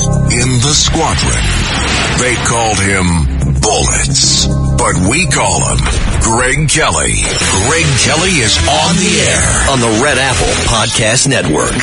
In the squadron, they called him Bullets, but we call him Greg Kelly. Greg Kelly is on the air on the Red Apple Podcast Network.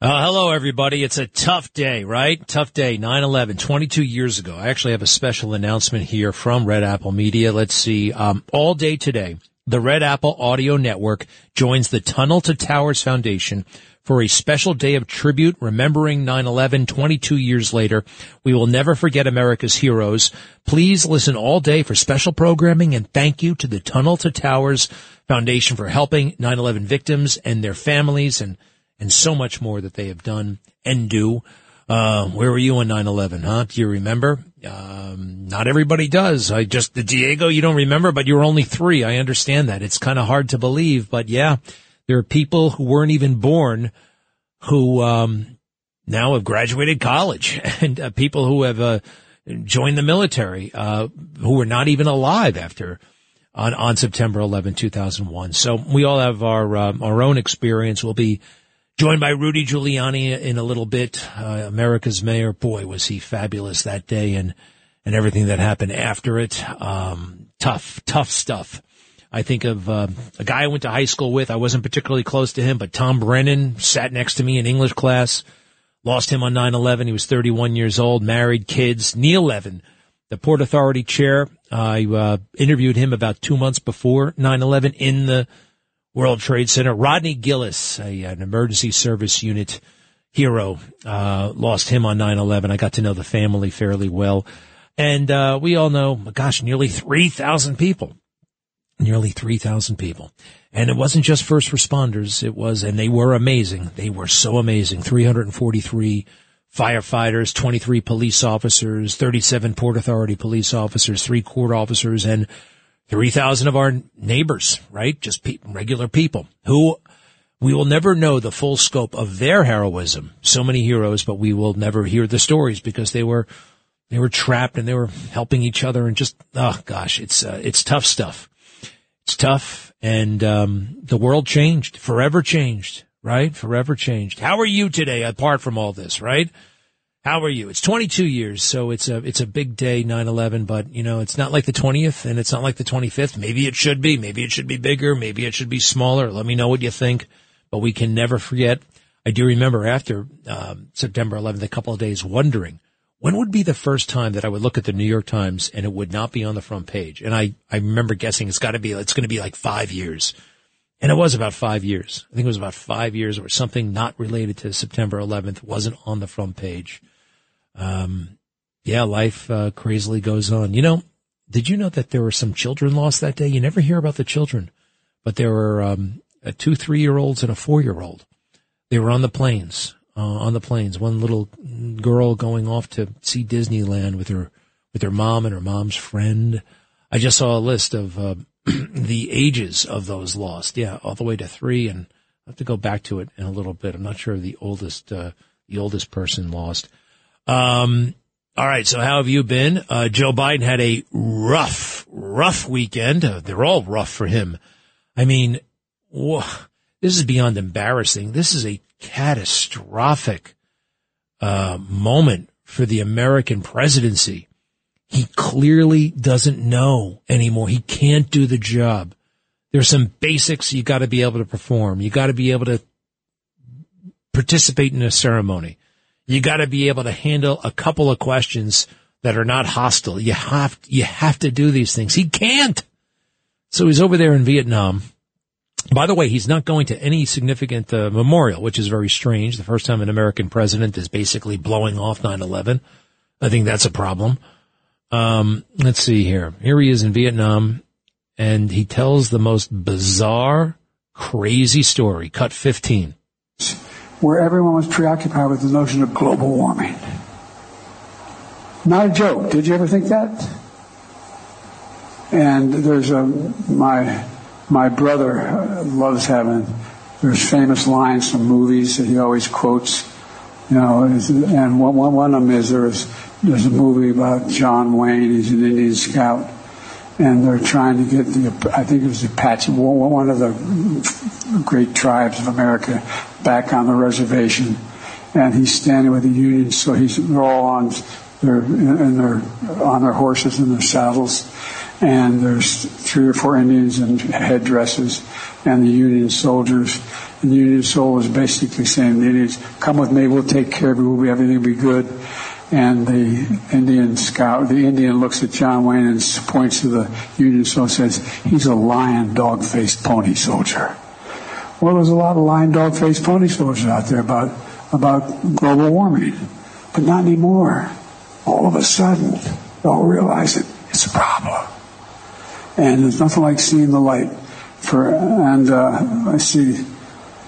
Uh, hello, everybody. It's a tough day, right? Tough day, 9-11, 22 years ago. I actually have a special announcement here from Red Apple Media. Let's see. Um, all day today, the Red Apple Audio Network joins the Tunnel to Towers Foundation for a special day of tribute remembering 9-11 22 years later. We will never forget America's heroes. Please listen all day for special programming and thank you to the Tunnel to Towers Foundation for helping 9-11 victims and their families and, and so much more that they have done and do. Uh, where were you on 9-11, huh? Do you remember? Um, not everybody does. I just, the Diego, you don't remember, but you were only three. I understand that. It's kind of hard to believe, but yeah, there are people who weren't even born who um, now have graduated college and uh, people who have uh, joined the military uh, who were not even alive after on, on September 11, 2001. So we all have our um, our own experience. We'll be joined by Rudy Giuliani in a little bit. Uh, America's mayor. Boy, was he fabulous that day and and everything that happened after it. Um, tough, tough stuff. I think of uh, a guy I went to high school with. I wasn't particularly close to him, but Tom Brennan sat next to me in English class. Lost him on 9-11. He was 31 years old, married, kids. Neil Levin, the Port Authority chair. I uh, interviewed him about two months before 9-11 in the World Trade Center. Rodney Gillis, a, an emergency service unit hero, uh, lost him on 9-11. I got to know the family fairly well. And uh, we all know, gosh, nearly 3,000 people nearly 3,000 people. And it wasn't just first responders. It was, and they were amazing. They were so amazing. 343 firefighters, 23 police officers, 37 Port Authority police officers, three court officers, and 3,000 of our neighbors, right? Just pe- regular people who we will never know the full scope of their heroism. So many heroes, but we will never hear the stories because they were, they were trapped and they were helping each other and just, oh gosh, it's, uh, it's tough stuff. It's tough, and um, the world changed, forever changed, right? Forever changed. How are you today, apart from all this, right? How are you? It's 22 years, so it's a it's a big day, 9/11. But you know, it's not like the 20th, and it's not like the 25th. Maybe it should be. Maybe it should be bigger. Maybe it should be smaller. Let me know what you think. But we can never forget. I do remember after um, September 11th, a couple of days, wondering when would be the first time that I would look at the New York Times and it would not be on the front page? And I, I remember guessing it's got to be, it's going to be like five years. And it was about five years. I think it was about five years or something not related to September 11th wasn't on the front page. Um, yeah, life, uh, crazily goes on. You know, did you know that there were some children lost that day? You never hear about the children, but there were, um, two three year olds and a four year old. They were on the planes uh, on the planes. One little girl going off to see Disneyland with her with her mom and her mom's friend. I just saw a list of uh, the ages of those lost. Yeah, all the way to three, and I have to go back to it in a little bit. I'm not sure the oldest uh, the oldest person lost. Um, all right, so how have you been? Uh, Joe Biden had a rough, rough weekend. Uh, they're all rough for him. I mean, this is beyond embarrassing. This is a catastrophic uh, moment for the American presidency. He clearly doesn't know anymore. He can't do the job. There's some basics you got to be able to perform. You got to be able to participate in a ceremony. You got to be able to handle a couple of questions that are not hostile. You have you have to do these things. He can't. So he's over there in Vietnam by the way, he's not going to any significant uh, memorial, which is very strange. The first time an American president is basically blowing off 9/11. I think that's a problem. Um, let's see here. Here he is in Vietnam, and he tells the most bizarre, crazy story. Cut 15. where everyone was preoccupied with the notion of global warming. Not a joke. Did you ever think that? And there's a my my brother uh, loves having there's famous lines from movies that he always quotes. You know, and one, one of them is there's there's a movie about John Wayne. He's an Indian scout, and they're trying to get the I think it was the Apache, one of the great tribes of America, back on the reservation, and he's standing with the Union. So he's they're all on they're and they're on their horses and their saddles, and there's three or four Indians in headdresses, and the Union soldiers. And the Union soldiers basically saying, the Indians, come with me, we'll take care of you, we'll be, everything will be good. And the Indian scout, the Indian looks at John Wayne and points to the Union soldier and says, he's a lion dog-faced pony soldier. Well, there's a lot of lion dog-faced pony soldiers out there about, about global warming, but not anymore. All of a sudden, they all realize that it's a problem. And there's nothing like seeing the light for, and, uh, I see.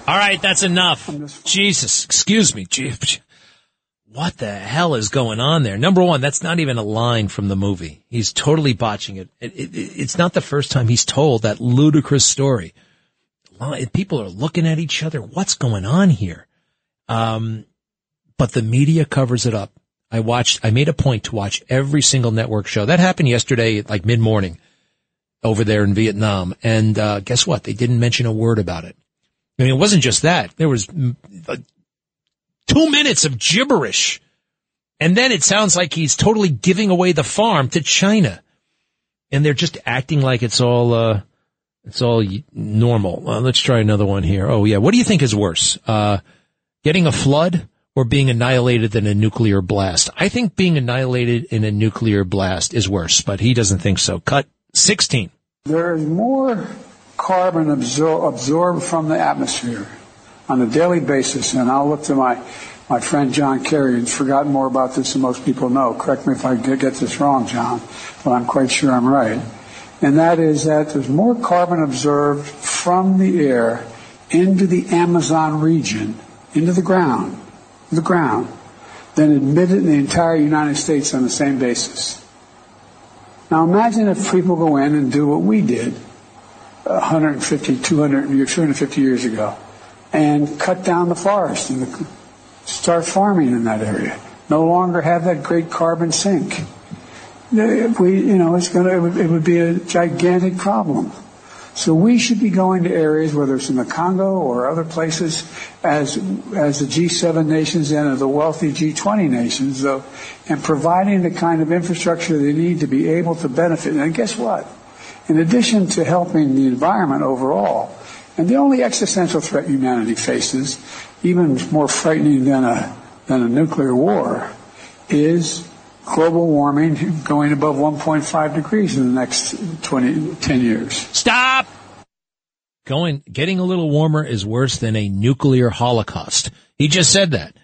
All right, that's enough. Jesus, excuse me. What the hell is going on there? Number one, that's not even a line from the movie. He's totally botching it. it, it it's not the first time he's told that ludicrous story. People are looking at each other. What's going on here? Um, but the media covers it up. I watched, I made a point to watch every single network show. That happened yesterday, like mid morning over there in Vietnam. And, uh, guess what? They didn't mention a word about it. I mean, it wasn't just that. There was uh, two minutes of gibberish. And then it sounds like he's totally giving away the farm to China. And they're just acting like it's all, uh, it's all normal. Uh, let's try another one here. Oh yeah. What do you think is worse? Uh, getting a flood or being annihilated in a nuclear blast? I think being annihilated in a nuclear blast is worse, but he doesn't think so. Cut 16. There is more carbon absor- absorbed from the atmosphere on a daily basis, and I'll look to my my friend John Kerry, who's forgotten more about this than most people know. Correct me if I get this wrong, John, but I'm quite sure I'm right. And that is that there's more carbon absorbed from the air into the Amazon region, into the ground, the ground, than admitted in the entire United States on the same basis. Now imagine if people go in and do what we did 150, 200, 250 years ago and cut down the forest and start farming in that area. No longer have that great carbon sink. We, you know, it's gonna, it would, it would be a gigantic problem. So we should be going to areas, whether it's in the Congo or other places, as as the G7 nations and the wealthy G20 nations, though, and providing the kind of infrastructure they need to be able to benefit. And guess what? In addition to helping the environment overall, and the only existential threat humanity faces, even more frightening than a than a nuclear war, is global warming going above 1.5 degrees in the next 20, 10 years. Stop! Going, getting a little warmer is worse than a nuclear holocaust. He just said that.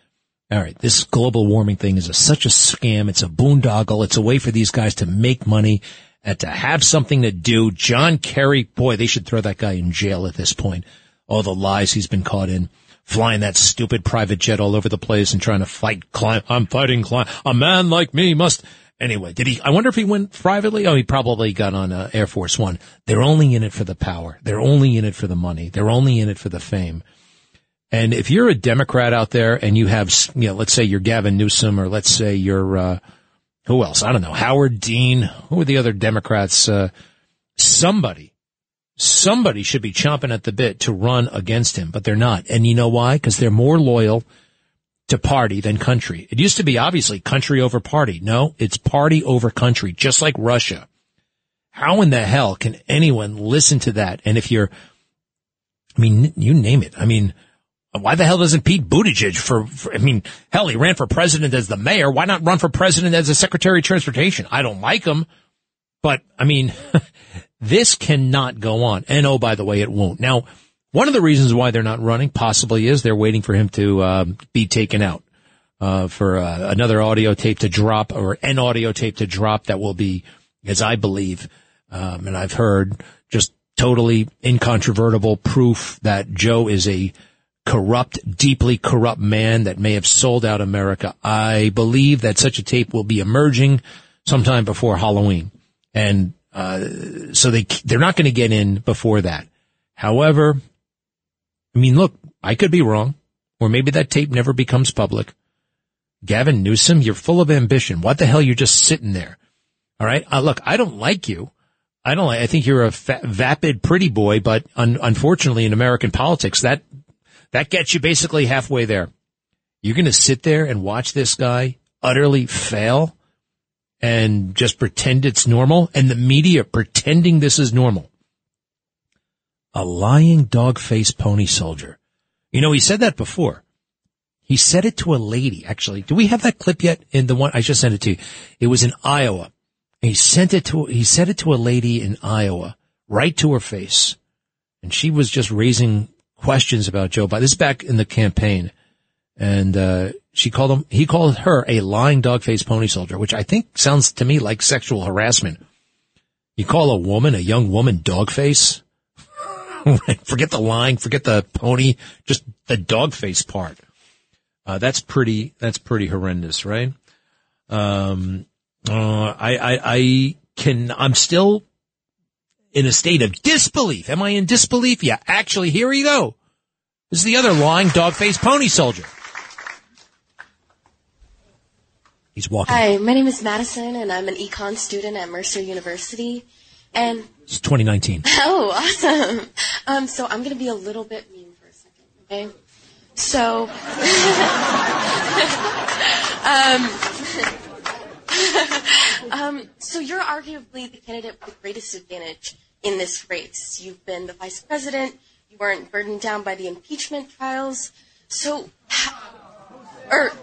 All right, this global warming thing is a, such a scam. It's a boondoggle. It's a way for these guys to make money and to have something to do. John Kerry, boy, they should throw that guy in jail at this point. All the lies he's been caught in flying that stupid private jet all over the place and trying to fight climb. I'm fighting climb. A man like me must. Anyway, did he? I wonder if he went privately. Oh, he probably got on uh, Air Force One. They're only in it for the power. They're only in it for the money. They're only in it for the fame. And if you're a Democrat out there and you have, you know, let's say you're Gavin Newsom or let's say you're, uh, who else? I don't know. Howard Dean. Who are the other Democrats? Uh, somebody somebody should be chomping at the bit to run against him, but they're not. And you know why? Because they're more loyal to party than country. It used to be obviously country over party. No, it's party over country, just like Russia. How in the hell can anyone listen to that? And if you're, I mean, you name it. I mean, why the hell doesn't Pete Buttigieg for, for, I mean, hell, he ran for president as the mayor. Why not run for president as the secretary of transportation? I don't like him, but I mean, This cannot go on. And oh, by the way, it won't. Now, one of the reasons why they're not running possibly is they're waiting for him to uh, be taken out uh, for uh, another audio tape to drop or an audio tape to drop that will be, as I believe, um, and I've heard, just totally incontrovertible proof that Joe is a corrupt, deeply corrupt man that may have sold out America. I believe that such a tape will be emerging sometime before Halloween. And, uh, so they, they're not going to get in before that. However, I mean, look, I could be wrong, or maybe that tape never becomes public. Gavin Newsom, you're full of ambition. What the hell? You're just sitting there. All right. Uh, look, I don't like you. I don't like, I think you're a fa- vapid pretty boy, but un- unfortunately in American politics, that, that gets you basically halfway there. You're going to sit there and watch this guy utterly fail and just pretend it's normal and the media pretending this is normal. A lying dog-faced pony soldier. You know, he said that before. He said it to a lady, actually. Do we have that clip yet in the one? I just sent it to you. It was in Iowa. He sent it to, he said it to a lady in Iowa, right to her face. And she was just raising questions about Joe Biden. This is back in the campaign. And, uh, she called him, he called her a lying dog-faced pony soldier, which I think sounds to me like sexual harassment. You call a woman, a young woman, dog face? forget the lying, forget the pony, just the dog face part. Uh, that's pretty, that's pretty horrendous, right? Um, uh, I, I, I can, I'm still in a state of disbelief. Am I in disbelief? Yeah, actually, here you go. This is the other lying dog-faced pony soldier. He's walking. Hi, my name is Madison, and I'm an econ student at Mercer University. And it's 2019. Oh, awesome! Um, so I'm going to be a little bit mean for a second, okay? So, um, um, so you're arguably the candidate with the greatest advantage in this race. You've been the vice president. You weren't burdened down by the impeachment trials. So, or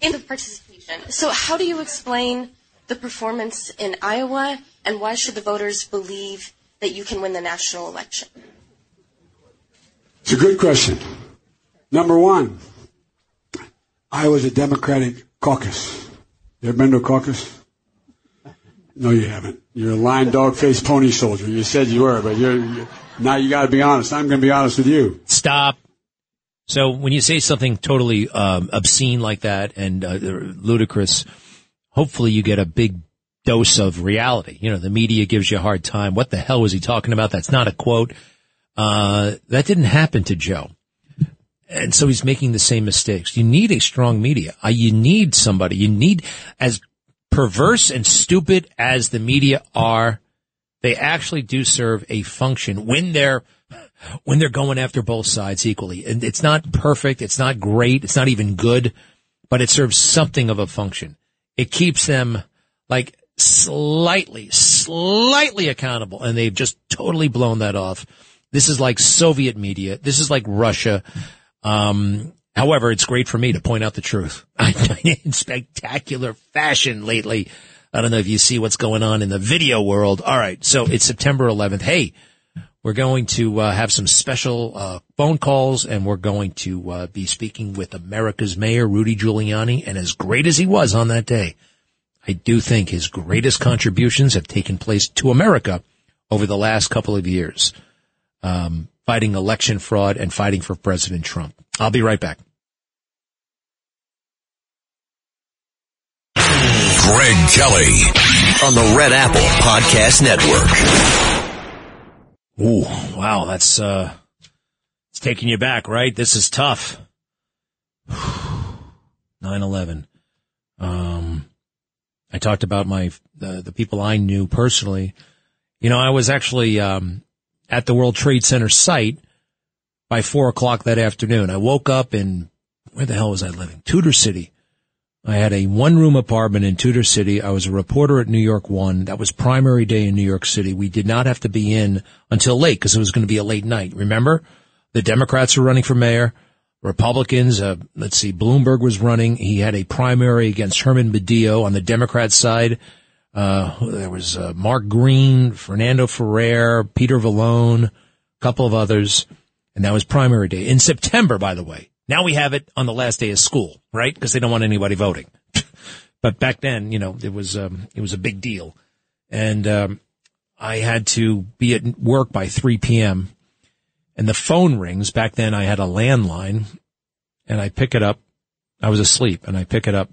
in the participation. So, how do you explain the performance in Iowa, and why should the voters believe that you can win the national election? It's a good question. Number one, Iowa's a Democratic caucus. You ever been to a caucus? No, you haven't. You're a lying dog-faced pony soldier. You said you were, but you're, you're now you got to be honest. I'm going to be honest with you. Stop. So when you say something totally um, obscene like that and uh, ludicrous, hopefully you get a big dose of reality. You know, the media gives you a hard time. What the hell was he talking about? That's not a quote. Uh, that didn't happen to Joe. And so he's making the same mistakes. You need a strong media. Uh, you need somebody. You need, as perverse and stupid as the media are, they actually do serve a function when they're, when they're going after both sides equally. And it's not perfect. It's not great. It's not even good, but it serves something of a function. It keeps them like slightly, slightly accountable and they've just totally blown that off. This is like Soviet media. This is like Russia. Um, however, it's great for me to point out the truth in spectacular fashion lately. I don't know if you see what's going on in the video world. All right. So it's September 11th. Hey, we're going to uh, have some special uh, phone calls and we're going to uh, be speaking with America's mayor, Rudy Giuliani. And as great as he was on that day, I do think his greatest contributions have taken place to America over the last couple of years, um, fighting election fraud and fighting for President Trump. I'll be right back. Greg Kelly on the Red Apple Podcast Network. Ooh, wow, that's uh it's taking you back, right? This is tough. 9/11. Um I talked about my the, the people I knew personally. You know, I was actually um at the World Trade Center site by four o'clock that afternoon. I woke up in where the hell was I living? Tudor City. I had a one room apartment in Tudor City. I was a reporter at New York One. That was primary day in New York City. We did not have to be in until late because it was going to be a late night. Remember? The Democrats were running for mayor. Republicans, uh, let's see, Bloomberg was running. He had a primary against Herman Badillo on the Democrat side. Uh, there was uh, Mark Green, Fernando Ferrer, Peter Vallone, a couple of others. And that was primary day in September, by the way. Now we have it on the last day of school, right? Because they don't want anybody voting. but back then, you know, it was um, it was a big deal, and um, I had to be at work by 3 p.m. and the phone rings. Back then I had a landline and I pick it up. I was asleep and I pick it up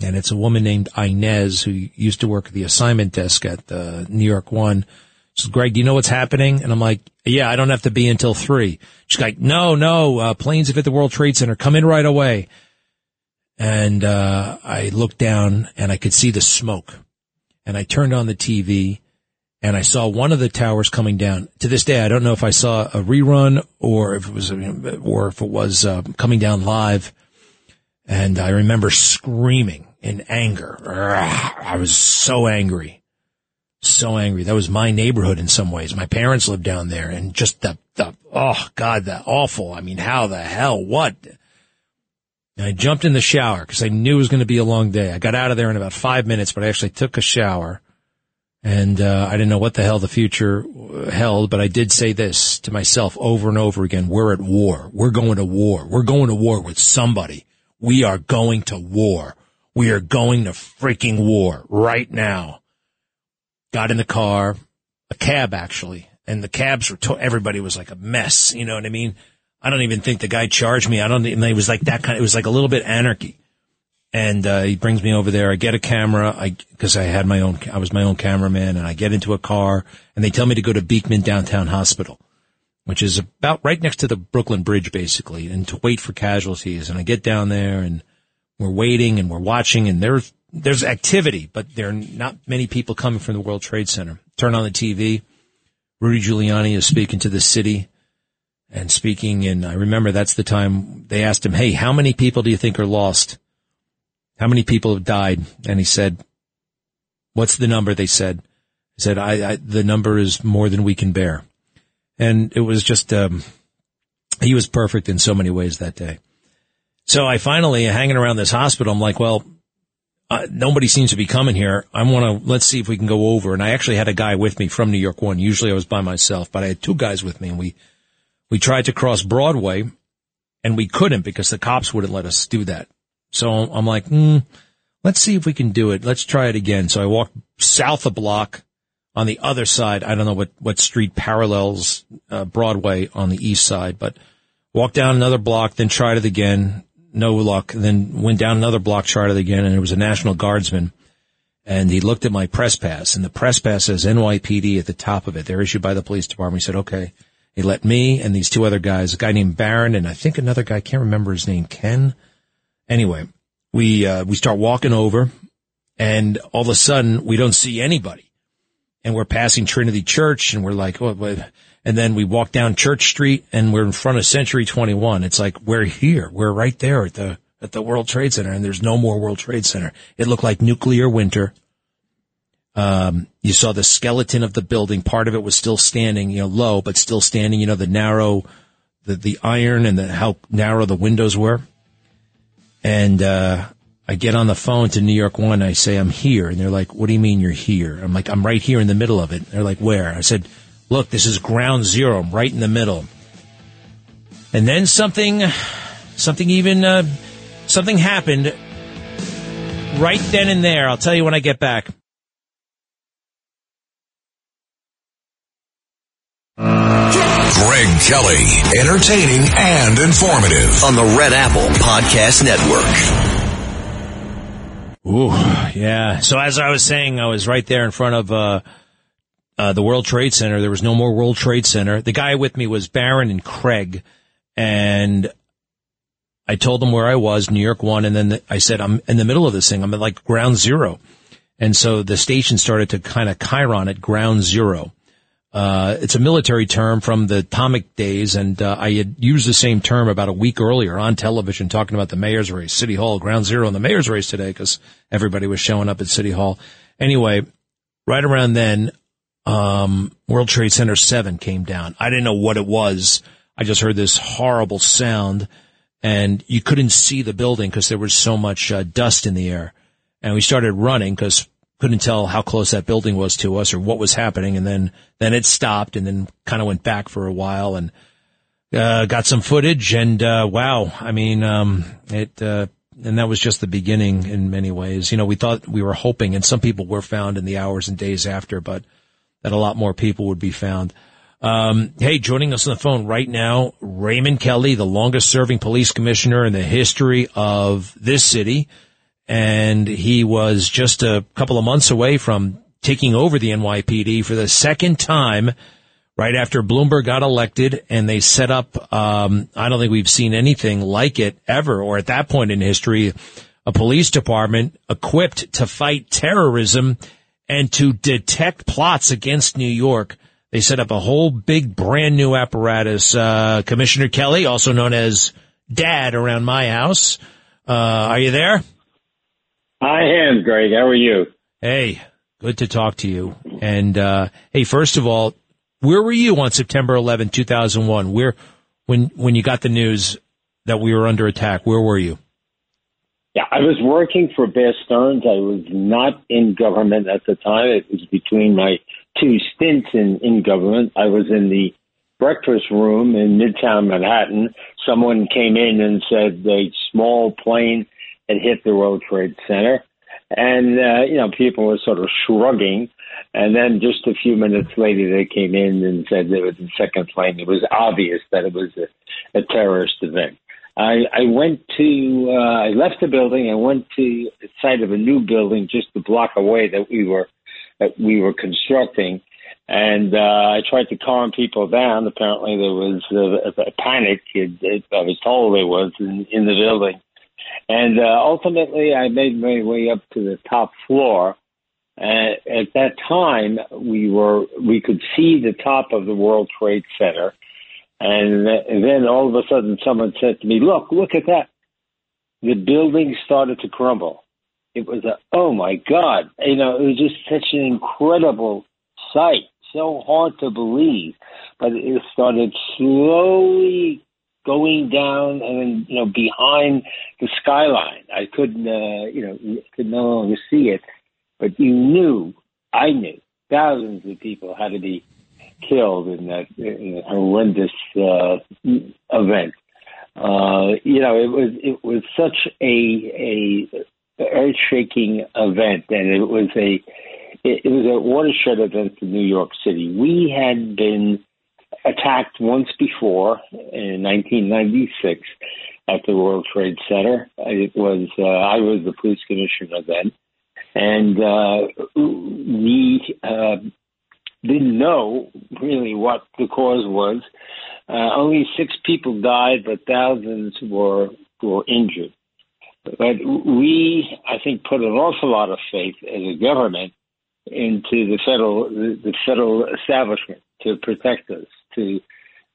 and it's a woman named Inez who used to work at the assignment desk at uh, New York One. Says, Greg, do you know what's happening? And I'm like, yeah, I don't have to be until three. She's like, no, no, uh, planes have hit the World Trade Center. Come in right away. And, uh, I looked down and I could see the smoke and I turned on the TV and I saw one of the towers coming down. To this day, I don't know if I saw a rerun or if it was, or if it was uh, coming down live. And I remember screaming in anger. I was so angry. So angry. That was my neighborhood in some ways. My parents lived down there and just the, the, oh God, the awful. I mean, how the hell, what? And I jumped in the shower because I knew it was going to be a long day. I got out of there in about five minutes, but I actually took a shower and, uh, I didn't know what the hell the future held, but I did say this to myself over and over again. We're at war. We're going to war. We're going to war with somebody. We are going to war. We are going to freaking war right now. Got in the car, a cab actually, and the cabs were, to- everybody was like a mess. You know what I mean? I don't even think the guy charged me. I don't even, it was like that kind of, it was like a little bit anarchy. And, uh, he brings me over there. I get a camera. I, cause I had my own, I was my own cameraman and I get into a car and they tell me to go to Beekman Downtown Hospital which is about right next to the Brooklyn Bridge, basically, and to wait for casualties. And I get down there and we're waiting and we're watching and there's, there's activity, but there are not many people coming from the World Trade Center. Turn on the TV. Rudy Giuliani is speaking to the city and speaking. And I remember that's the time they asked him, Hey, how many people do you think are lost? How many people have died? And he said, what's the number? They said, he said, I, I the number is more than we can bear and it was just um, he was perfect in so many ways that day. So I finally hanging around this hospital. I'm like, well, uh, nobody seems to be coming here. I want to let's see if we can go over. And I actually had a guy with me from New York One. Usually I was by myself, but I had two guys with me, and we we tried to cross Broadway, and we couldn't because the cops wouldn't let us do that. So I'm like, mm, let's see if we can do it. Let's try it again. So I walked south a block on the other side. I don't know what, what street parallels uh, Broadway on the east side, but walked down another block, then tried it again. No luck. Then went down another block, it again, and it was a National Guardsman. And he looked at my press pass, and the press pass says NYPD at the top of it. They're issued by the police department. He said, okay. He let me and these two other guys, a guy named Barron, and I think another guy, I can't remember his name, Ken. Anyway, we, uh, we start walking over, and all of a sudden, we don't see anybody and we're passing Trinity Church and we're like, oh, and then we walk down Church Street and we're in front of Century 21. It's like, we're here. We're right there at the, at the World Trade Center and there's no more World Trade Center. It looked like nuclear winter. Um, you saw the skeleton of the building. Part of it was still standing, you know, low, but still standing, you know, the narrow, the, the iron and the, how narrow the windows were. And, uh, I get on the phone to New York One. I say, I'm here. And they're like, what do you mean you're here? I'm like, I'm right here in the middle of it. They're like, where? I said, look, this is ground zero. I'm right in the middle. And then something, something even, uh, something happened right then and there. I'll tell you when I get back. Greg Kelly, entertaining and informative on the Red Apple Podcast Network. Ooh, yeah. So as I was saying, I was right there in front of uh, uh, the World Trade Center. There was no more World Trade Center. The guy with me was Barron and Craig, and I told them where I was, New York One, and then the, I said I'm in the middle of this thing. I'm at like ground zero, and so the station started to kind of chiron at ground zero. Uh, it's a military term from the atomic days, and uh, I had used the same term about a week earlier on television, talking about the mayor's race, City Hall, Ground Zero, in the mayor's race today, because everybody was showing up at City Hall. Anyway, right around then, um, World Trade Center Seven came down. I didn't know what it was. I just heard this horrible sound, and you couldn't see the building because there was so much uh, dust in the air. And we started running because couldn't tell how close that building was to us or what was happening. And then, then it stopped and then kind of went back for a while and, uh, got some footage and, uh, wow. I mean, um, it, uh, and that was just the beginning in many ways. You know, we thought we were hoping and some people were found in the hours and days after, but that a lot more people would be found. Um, hey, joining us on the phone right now, Raymond Kelly, the longest serving police commissioner in the history of this city. And he was just a couple of months away from taking over the NYPD for the second time right after Bloomberg got elected and they set up, um, I don't think we've seen anything like it ever or at that point in history, a police department equipped to fight terrorism and to detect plots against New York. They set up a whole big brand new apparatus. Uh, Commissioner Kelly, also known as Dad around my house. Uh, are you there? I am, Greg. How are you? Hey, good to talk to you. And, uh, hey, first of all, where were you on September 11, 2001? Where, when, when you got the news that we were under attack, where were you? Yeah, I was working for Bear Stearns. I was not in government at the time. It was between my two stints in, in government. I was in the breakfast room in Midtown Manhattan. Someone came in and said a small plane had hit the World Trade Center. And, uh, you know, people were sort of shrugging. And then just a few minutes later, they came in and said there was a second plane. It was obvious that it was a, a terrorist event. I, I went to, uh, I left the building and went to the site of a new building just a block away that we were, that we were constructing. And, uh, I tried to calm people down. Apparently there was a, a panic. It, it, I was told there was in, in the building. And, uh, ultimately I made my way up to the top floor. Uh, at that time, we were we could see the top of the World Trade Center, and, then all of a sudden someone said to me, look, look at that. The building started to crumble. It was a, oh my God. You know, it was just such an incredible sight. So hard to believe. But it started slowly going down and, you know, behind the skyline. I couldn't, uh, you know, could no longer see it. But you knew, I knew, thousands of people had to be killed in that, in horrendous uh, event. Uh, you know, it was it was such a a earth shaking event, and it was a it, was a watershed event for New York City. We had been attacked once before in 1996 at the World Trade Center. It was uh, I was the police commissioner then, and uh, we uh, didn't know really what the cause was. Uh, only six people died, but thousands were were injured. But we, I think, put an awful lot of faith as a government into the federal the, federal establishment to protect us, to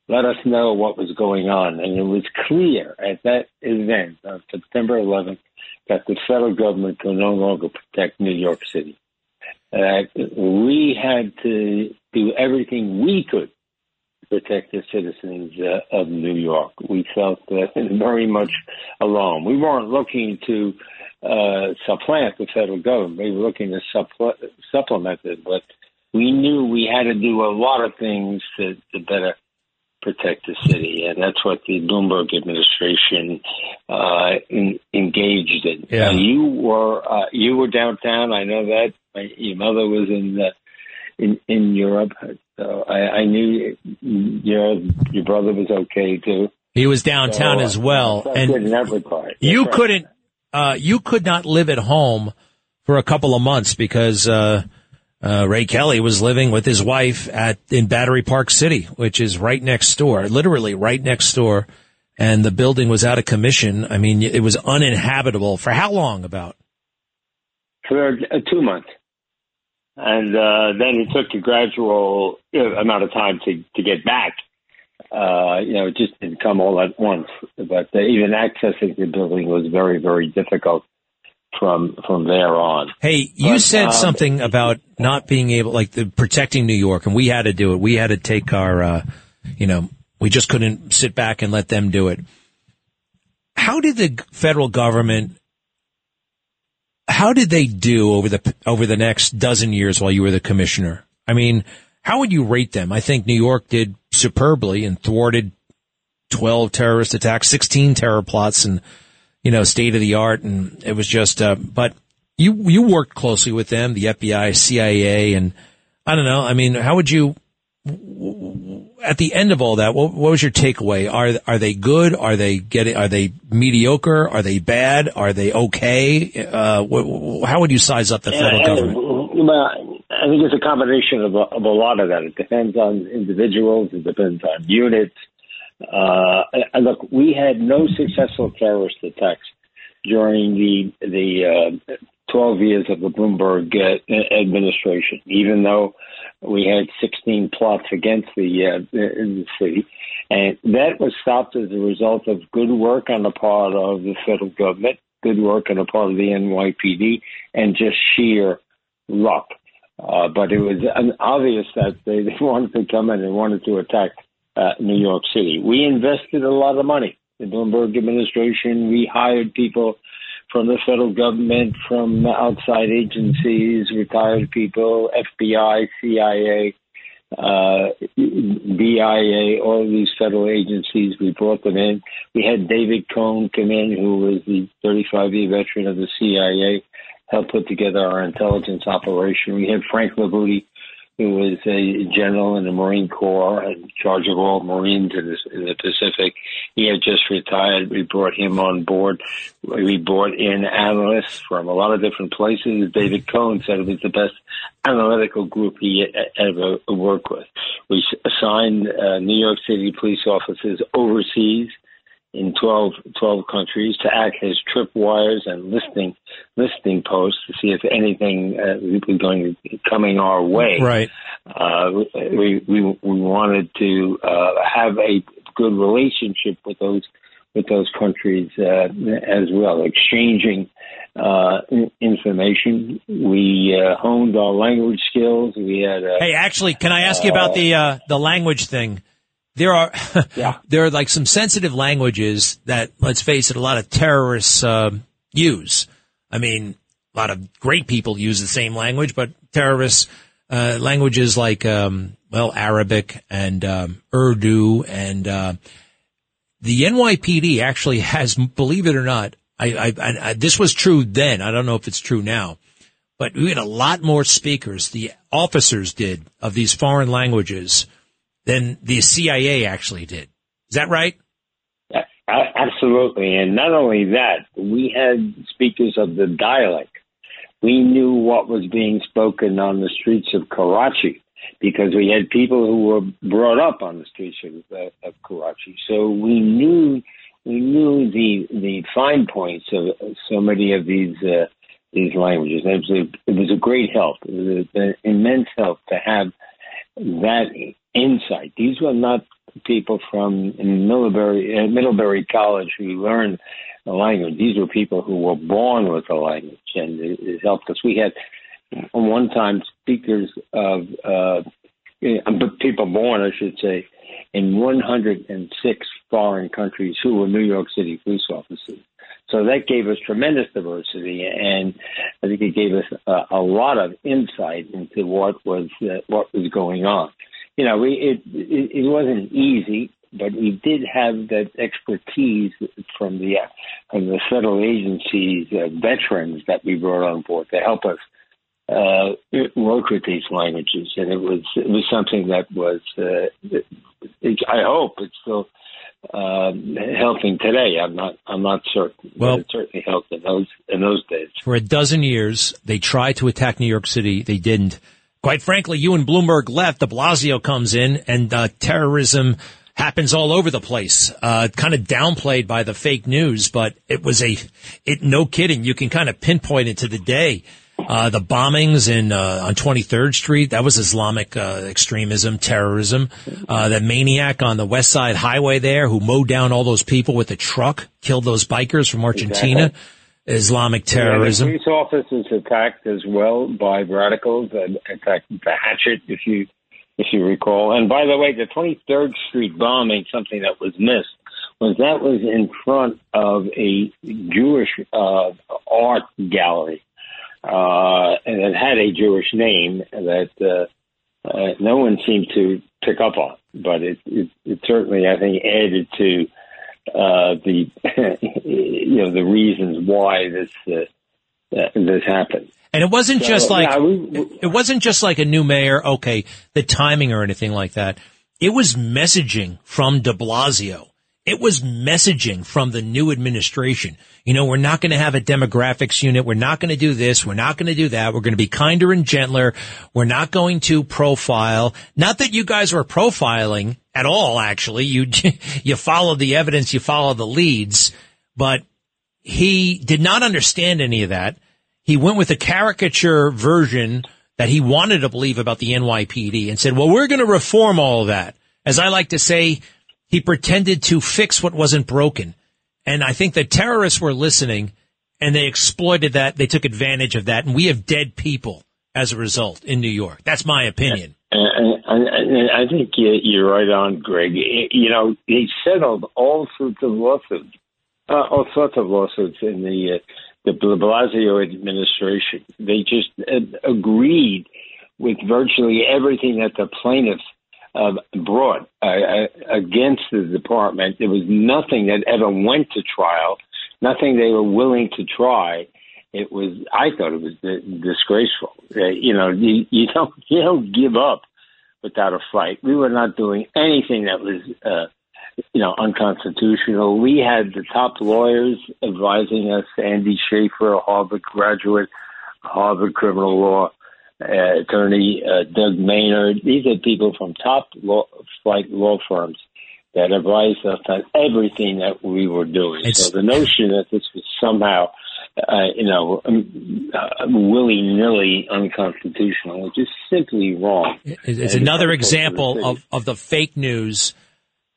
let us know what was going on, and it was clear at that event on September 11th that the federal government could no longer protect New York City that we had to do everything we could to protect the citizens uh, of New York. We felt uh, very much alone. We weren't looking to uh, supplant the federal government. We were looking to suppl- supplement it, but we knew we had to do a lot of things to, to better protect the city, and that's what the Bloomberg administration uh, in, engaged in. Yeah. Uh, you were uh, you were downtown. I know that. My, your mother was in the, in in Europe, so I, I knew your your brother was okay too. He was downtown So, as well, uh, and good in that regard. you right. couldn't, uh, you could not live at home for a couple of months because, uh, uh, Ray Kelly was living with his wife at, in Battery Park City, which is right next door, literally right next door. And the building was out of commission. I mean, it was uninhabitable for how long about? for uh, two months. And uh, then it took a gradual amount of time to, to get back. Uh, you know, it just didn't come all at once. But uh, even accessing the building was very, very difficult from from there on. Hey, you But, said um, something about not being able, like the protecting New York, and we had to do it. We had to take our, uh, you know, we just couldn't sit back and let them do it. How did the federal government? How did they do over the over the next dozen years while you were the commissioner? I mean, how would you rate them? I think New York did superbly and thwarted twelve terrorist attacks, sixteen terror plots, and you know, state of the art. And it was just, uh, but you, you worked closely with them, the FBI, CIA, and I don't know. I mean, how would you, at the end of all that, what, what, was your takeaway? Are are they good? Are they getting? Are they mediocre? Are they bad? Are they okay? Uh, wh- how would you size up the federal government? Well, I think it's a combination of a, of a lot of that. It depends on individuals. It depends on units. Uh, look, we had no successful terrorist attacks during the the uh, 12 years of the Bloomberg uh, administration, even though we had 16 plots against the, uh, the city. And that was stopped as a result of good work on the part of the federal government, good work on the part of the NYPD, and just sheer luck. Uh, but it was obvious that they, they wanted to come in and wanted to attack uh, New York City. We invested a lot of money. The Bloomberg administration, we hired people from the federal government, from outside agencies, retired people, FBI, CIA, uh, DIA, all of these federal agencies. We brought them in. We had David Cohen come in, who was the 35 year veteran of the CIA, help put together our intelligence operation. We had Frank Libutti, who was a general in the Marine Corps in charge of all Marines in the, in the Pacific. He had just retired. We brought him on board. We brought in analysts from a lot of different places. David Cohen said it was the best analytical group he ever worked with. We assigned uh, New York City police officers overseas in 12, 12 countries to act as tripwires and listing listing posts to see if anything uh, was going coming our way. Right. Uh, we, we we wanted to uh, have a good relationship with those with those countries uh, as well, exchanging uh, information. We uh, honed our language skills. We had. A, hey, actually, can I ask you about the uh, the language thing? There are yeah. there are like some sensitive languages that, let's face it, a lot of terrorists uh, use. I mean, a lot of great people use the same language, but terrorists uh, languages like um, well Arabic and um, Urdu and uh, the NYPD actually has, believe it or not, I, I, I, this was true then. I don't know if it's true now, but we had a lot more speakers. The officers did of these foreign languages than the CIA actually did. Is that right? Absolutely. And not only that, we had speakers of the dialect. We knew what was being spoken on the streets of Karachi because we had people who were brought up on the streets of, uh, of Karachi. So we knew we knew the the fine points of so many of these uh, these languages. It was, a, it was a great help. It was an immense help to have that insight. These were not people from Middlebury, uh, Middlebury College who learned the language. These were people who were born with the language, and it, it helped us. We had one time speakers of uh, people born, I should say, in 106 foreign countries who were New York City police officers. So that gave us tremendous diversity, and I think it gave us a, a lot of insight into what was uh, what was going on. You know, we, it, it it wasn't easy, but we did have that expertise from the from the federal agencies, uh, veterans that we brought on board to help us uh, work with these languages, and it was it was something that was uh, it, I hope it's still uh, helping today. I'm not I'm not certain. Well, it certainly helped in those in those days. For a dozen years, they tried to attack New York City. They didn't. Quite frankly, you and Bloomberg left. De Blasio comes in, and uh, terrorism happens all over the place. Uh, kind of downplayed by the fake news, but it was a, it, no kidding. You can kind of pinpoint it to the day. Uh, the bombings in uh, on 23rd Street that was Islamic uh, extremism, terrorism. Uh, the maniac on the West Side Highway there who mowed down all those people with a truck, killed those bikers from Argentina. Exactly. Islamic terrorism. Yeah, the police officers attacked as well by radicals. Uh, attacked the hatchet, if you if you recall. And by the way, the 23rd Street bombing, something that was missed, was that was in front of a Jewish uh, art gallery uh, and it had a Jewish name that uh, uh, no one seemed to pick up on, but it, it, it certainly, I think, added to uh, the you know the reasons why this uh, uh, this happened. And it wasn't so, just like yeah, we, we, it wasn't just like a new mayor. Okay, the timing or anything like that. It was messaging from de Blasio. It was messaging from the new administration. You know, we're not going to have a demographics unit. We're not going to do this. We're not going to do that. We're going to be kinder and gentler. We're not going to profile. Not that you guys were profiling at all, actually. You, you follow the evidence. You follow the leads, but he did not understand any of that. He went with a caricature version that he wanted to believe about the NYPD and said, well, we're going to reform all of that. As I like to say, he pretended to fix what wasn't broken. And I think the terrorists were listening and they exploited that. They took advantage of that. And we have dead people as a result in New York. That's my opinion. And, and, and I think you're right on, Greg. You know, he settled all sorts of lawsuits, uh, all sorts of lawsuits in the uh, de Blasio administration. They just uh, agreed with virtually everything that the plaintiffs uh, brought uh, uh, against the department. There was nothing that ever went to trial, nothing they were willing to try. It was, I thought it was disgraceful. Uh, you know, you, you don't you don't give up without a fight. We were not doing anything that was, uh, you know, unconstitutional. We had the top lawyers advising us: Andy Schaefer, a Harvard graduate, Harvard criminal law uh, attorney uh, Doug Maynard. These are people from top law, flight law firms that advised us on everything that we were doing. It's, so the notion that this was somehow, uh, you know, um, uh, willy nilly unconstitutional is just simply wrong. It's another example of, of the fake news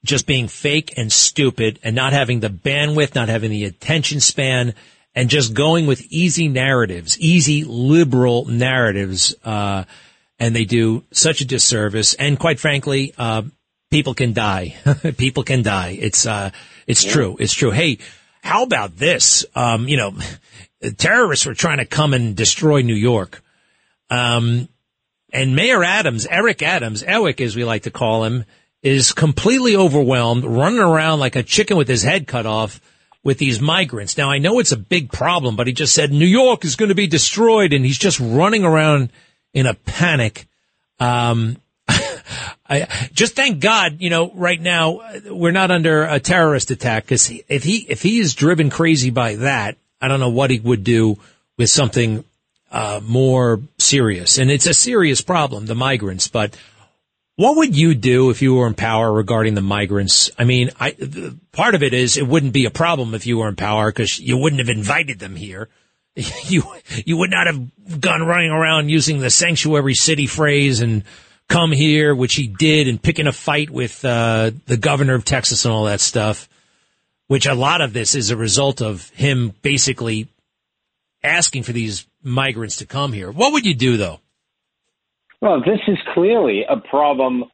just being fake and stupid and not having the bandwidth, not having the attention span and just going with easy narratives, easy liberal narratives, uh, and they do such a disservice. And quite frankly, uh, people can die. people can die. It's, uh, it's yeah. true. It's true. Hey, how about this? Um, you know, terrorists were trying to come and destroy New York. Um, and Mayor Adams, Eric Adams, Ewick as we like to call him, is completely overwhelmed, running around like a chicken with his head cut off with these migrants. Now I know it's a big problem, but he just said New York is going to be destroyed and he's just running around in a panic. Um, I just thank God, you know, right now we're not under a terrorist attack because if he, if he is driven crazy by that, I don't know what he would do with something, uh, more serious. And it's a serious problem, the migrants, but what would you do if you were in power regarding the migrants? I mean, I, part of it is it wouldn't be a problem if you were in power because you wouldn't have invited them here. You, you would not have gone running around using the sanctuary city phrase and come here, which he did and picking a fight with, uh, the governor of Texas and all that stuff, which a lot of this is a result of him basically asking for these migrants to come here. What would you do though? Well, this is clearly a problem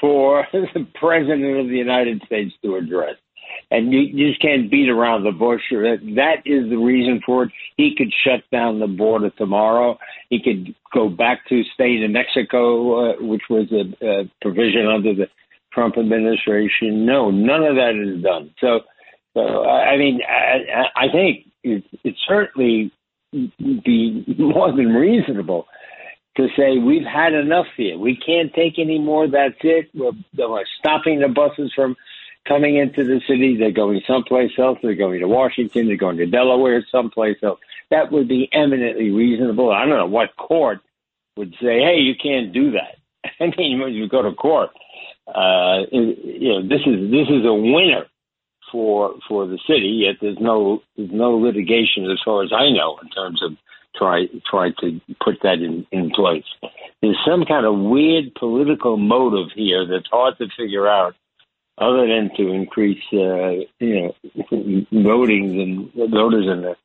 for the President of the United States to address. And you, just can't beat around the bush. That is the reason for it. He could shut down the border tomorrow. He could go back to stay in Mexico, uh, which was a, a provision under the Trump administration. No, none of that is done. So, so I mean, I, I think it, it certainly be more than reasonable to say we've had enough here. We can't take any more. That's it. We're, we're stopping the buses from coming into the city. They're going someplace else. They're going to Washington. They're going to Delaware, someplace else. That would be eminently reasonable. I don't know what court would say, "Hey, you can't do that." I mean, when you go to court, uh, you know, this is this is a winner for for the city. Yet there's no there's no litigation as far as I know in terms of try try to put that in, in place. There's some kind of weird political motive here that's hard to figure out, other than to increase, uh, you know, voting and voters in the,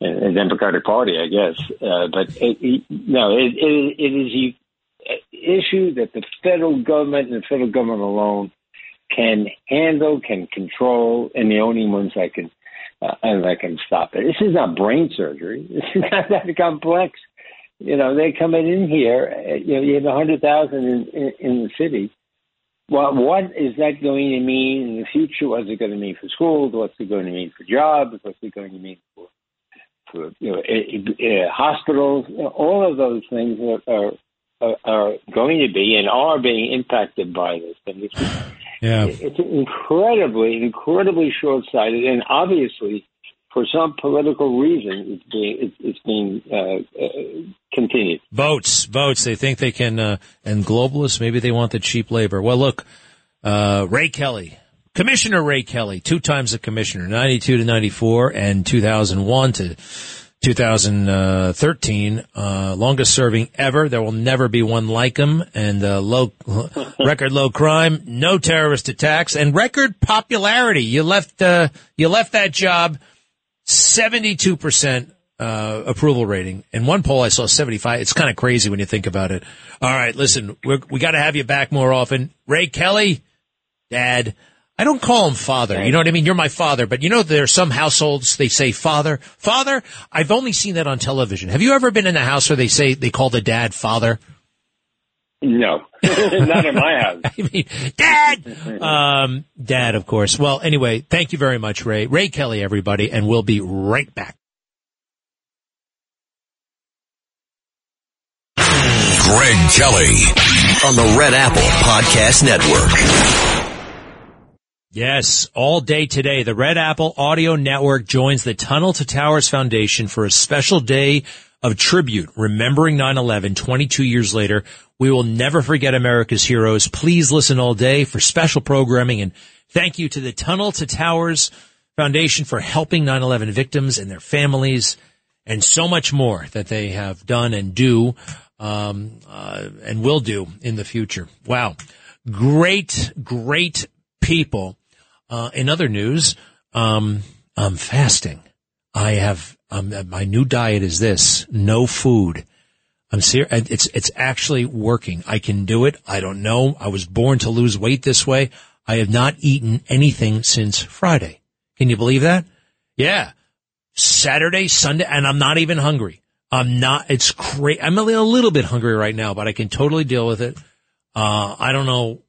the Democratic Party, I guess. Uh, but it, it, no, it, it, it is an issue that the federal government and the federal government alone can handle, can control, and the only ones that can uh, and I can stop it. This is not brain surgery. This is not that complex. You know, they're coming in here. Uh, you know, you have a hundred thousand in, in, in the city. Well, what is that going to mean in the future? What's it going to mean for schools? What's it going to mean for jobs? What's it going to mean for for you know, uh, uh, hospitals? You know, all of those things are, are are, going to be and are being impacted by this. And it's, Yeah. it's incredibly, incredibly short-sighted, and obviously, for some political reason, it's being it's, it's being uh, uh, continued. Votes, votes. They think they can, uh, and globalists, maybe they want the cheap labor. Well, look, uh, Ray Kelly, Commissioner Ray Kelly, two times a commissioner, 92 to 94 and 2001 to 2013, uh, longest serving ever. There will never be one like him and, uh, low, record low crime, no terrorist attacks and record popularity. You left, uh, you left that job 72% uh, approval rating. In one poll, I saw 75. It's kind of crazy when you think about it. All right, listen, we got to have you back more often. Ray Kelly, Dad. I don't call him father. You know what I mean? You're my father, but you know there are some households they say father. Father. I've only seen that on television. Have you ever been in a house where they say they call the dad father? No, not in my house. I mean, Dad! Um, Dad, of course. Well, anyway, thank you very much, Ray. Ray Kelly, everybody, and we'll be right back. Greg Kelly on the Red Apple Podcast Network. Yes, all day today, the Red Apple Audio Network joins the Tunnel to Towers Foundation for a special day of tribute, remembering 9-11 22 years later. We will never forget America's heroes. Please listen all day for special programming and thank you to the Tunnel to Towers Foundation for helping 9-11 victims and their families and so much more that they have done and do, um, uh, and will do in the future. Wow. Great, great people. Uh, in other news, um, I'm fasting. I have, um, my new diet is this, no food. I'm serious. It's, it's actually working. I can do it. I don't know. I was born to lose weight this way. I have not eaten anything since Friday. Can you believe that? Yeah. Saturday, Sunday, and I'm not even hungry. I'm not, it's crazy. I'm a little, a little bit hungry right now, but I can totally deal with it. Uh, I don't know.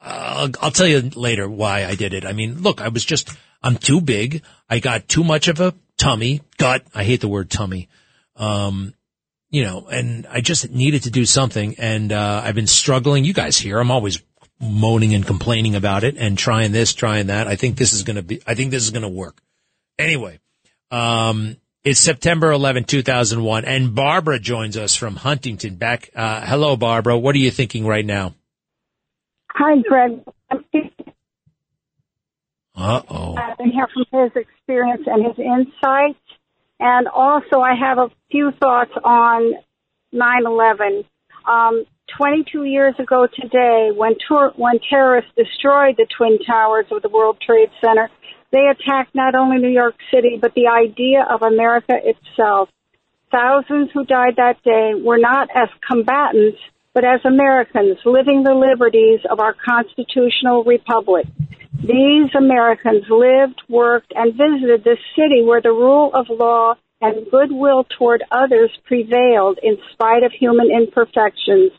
Uh, I'll, I'll tell you later why I did it. I mean, look, I was just, I'm too big. I got too much of a tummy, gut. I hate the word tummy. Um, you know, and I just needed to do something and, uh, I've been struggling. You guys here, I'm always moaning and complaining about it and trying this, trying that. I think this is going to be, I think this is going to work. Anyway, um, it's September 11, 2001 and Barbara joins us from Huntington Bay. Uh, hello, Barbara. What are you thinking right now? Hi, Greg. Uh oh. I've been here from his experience and his insights. And also, I have a few thoughts on 9 11. Um, 22 years ago today, when, tour- when terrorists destroyed the Twin Towers of the World Trade Center, they attacked not only New York City, but the idea of America itself. Thousands who died that day were not as combatants, but as Americans living the liberties of our constitutional republic. These Americans lived, worked, and visited this city where the rule of law and goodwill toward others prevailed in spite of human imperfections.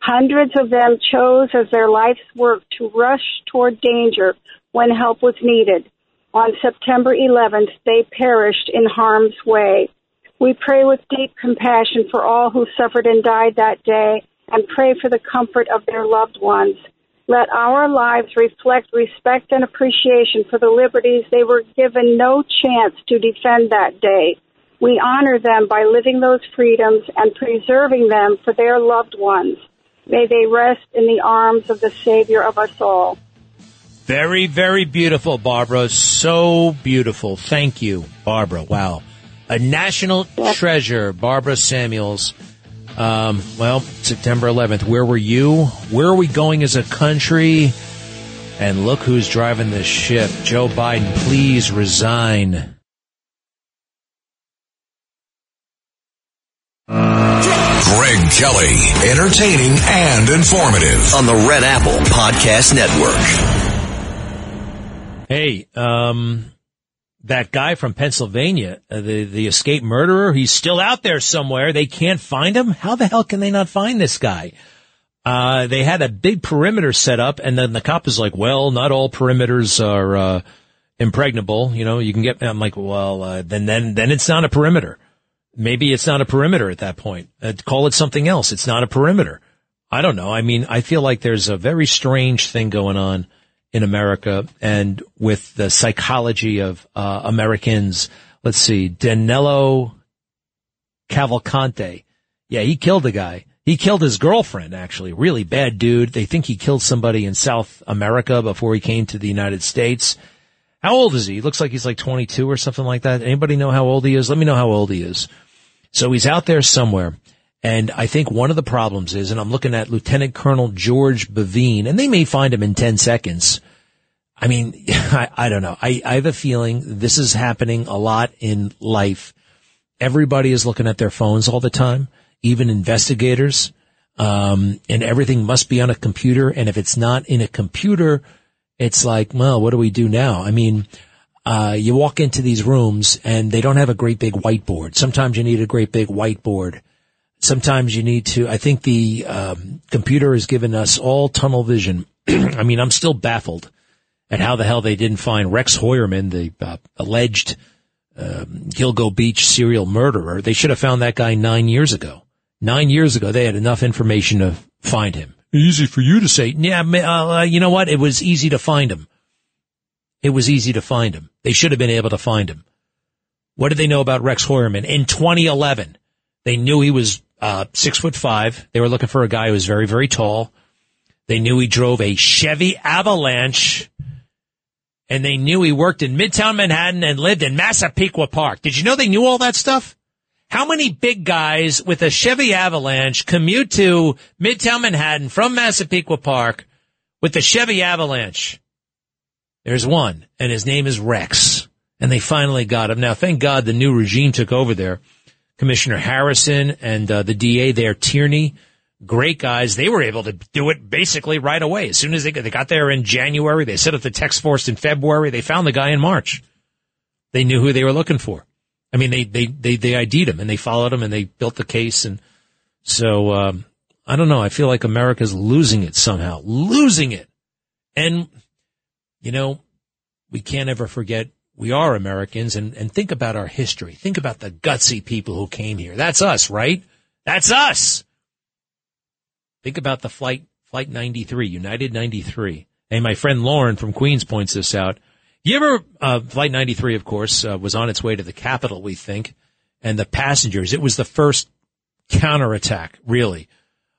Hundreds of them chose as their life's work to rush toward danger when help was needed. On September 11th, they perished in harm's way. We pray with deep compassion for all who suffered and died that day and pray for the comfort of their loved ones. Let our lives reflect respect and appreciation for the liberties they were given no chance to defend that day. We honor them by living those freedoms and preserving them for their loved ones. May they rest in the arms of the Savior of us all. Very, very beautiful, Barbara. So beautiful. Thank you, Barbara. Wow. A national treasure, Barbara Samuels. Um, well, September 11th. Where were you? Where are we going as a country? And look who's driving this ship. Joe Biden, please resign. Greg Kelly, entertaining and informative. on the Red Apple Podcast Network. Hey, um, that guy from Pennsylvania, uh, the the escaped murderer, he's still out there somewhere. They can't find him. How the hell can they not find this guy? Uh, they had a big perimeter set up, and then the cop is like, "Well, not all perimeters are uh, impregnable. You know, you can get." I'm like, "Well, uh, then then then it's not a perimeter. Maybe it's not a perimeter at that point. Uh, call it something else. It's not a perimeter." I don't know. I mean, I feel like there's a very strange thing going on in America and with the psychology of uh, Americans. Let's see, Danilo Cavalcante. Yeah, he killed a guy. He killed his girlfriend, actually. Really bad dude. They think he killed somebody in South America before he came to the United States. How old is he? he? Looks like he's like 22 or something like that. Anybody know how old he is? Let me know how old he is. So he's out there somewhere. And I think one of the problems is, and I'm looking at Lieutenant Colonel George Bivens, and they may find him in 10 seconds. I mean, I, I don't know. I, I have a feeling this is happening a lot in life. Everybody is looking at their phones all the time, even investigators. Um, and everything must be on a computer. And if it's not in a computer, it's like, well, what do we do now? I mean, uh, you walk into these rooms and they don't have a great big whiteboard. Sometimes you need a great big whiteboard. Sometimes you need to, I think the, um, computer has given us all tunnel vision. I mean, I'm still baffled at how the hell they didn't find Rex Heuermann, the uh, alleged, um, Gilgo Beach serial murderer. They should have found that guy nine years ago. Nine years ago, they had enough information to find him. Easy for you to say. Yeah, uh, you know what? It was easy to find him. It was easy to find him. They should have been able to find him. What did they know about Rex Heuermann? In 2011, they knew he was uh, six foot five. They were looking for a guy who was very, very tall. They knew he drove a Chevy Avalanche, and they knew he worked in Midtown Manhattan and lived in Massapequa Park. Did you know they knew all that stuff? How many big guys with a Chevy Avalanche commute to Midtown Manhattan from Massapequa Park with the Chevy Avalanche? There's one, and his name is Rex. And they finally got him. Now, thank God the new regime took over there. Commissioner Harrison and uh, the DA there, Tierney, great guys. They were able to do it basically right away. As soon as they, they got there in January, they set up the text force in February. They found the guy in March. They knew who they were looking for. I mean, they, they, they, they ID'd him and they followed him and they built the case. And so, um, I don't know. I feel like America's losing it somehow, losing it. And, you know, we can't ever forget we are Americans and, and think about our history. Think about the gutsy people who came here. That's us, right? That's us. Think about the flight, flight 93, United 93. Hey, my friend Lauren from Queens points this out. You ever, uh, Flight 93, of course, uh, was on its way to the capital, we think, and the passengers, it was the first counterattack, really,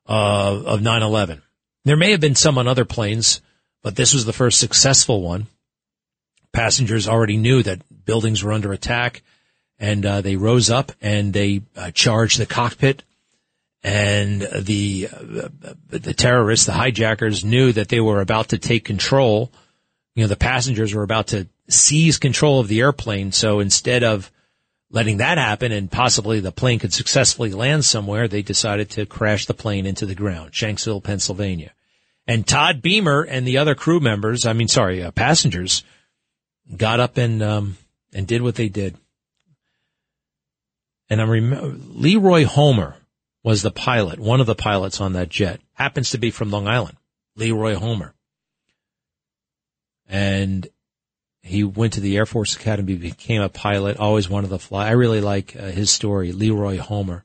uh, of 9-11. There may have been some on other planes, but this was the first successful one. Passengers already knew that buildings were under attack, and uh, they rose up and they uh, charged the cockpit. And the uh, the terrorists, the hijackers, knew that they were about to take control you know, the passengers were about to seize control of the airplane. So instead of letting that happen and possibly the plane could successfully land somewhere, they decided to crash the plane into the ground, Shanksville, Pennsylvania. And Todd Beamer and the other crew members, I mean, sorry, uh, passengers, got up and um, and did what they did. And I'm rem- Leroy Homer was the pilot, one of the pilots on that jet. Happens to be from Long Island. Leroy Homer and he went to the Air Force Academy, became a pilot, always wanted to fly. I really like uh, his story, Leroy Homer.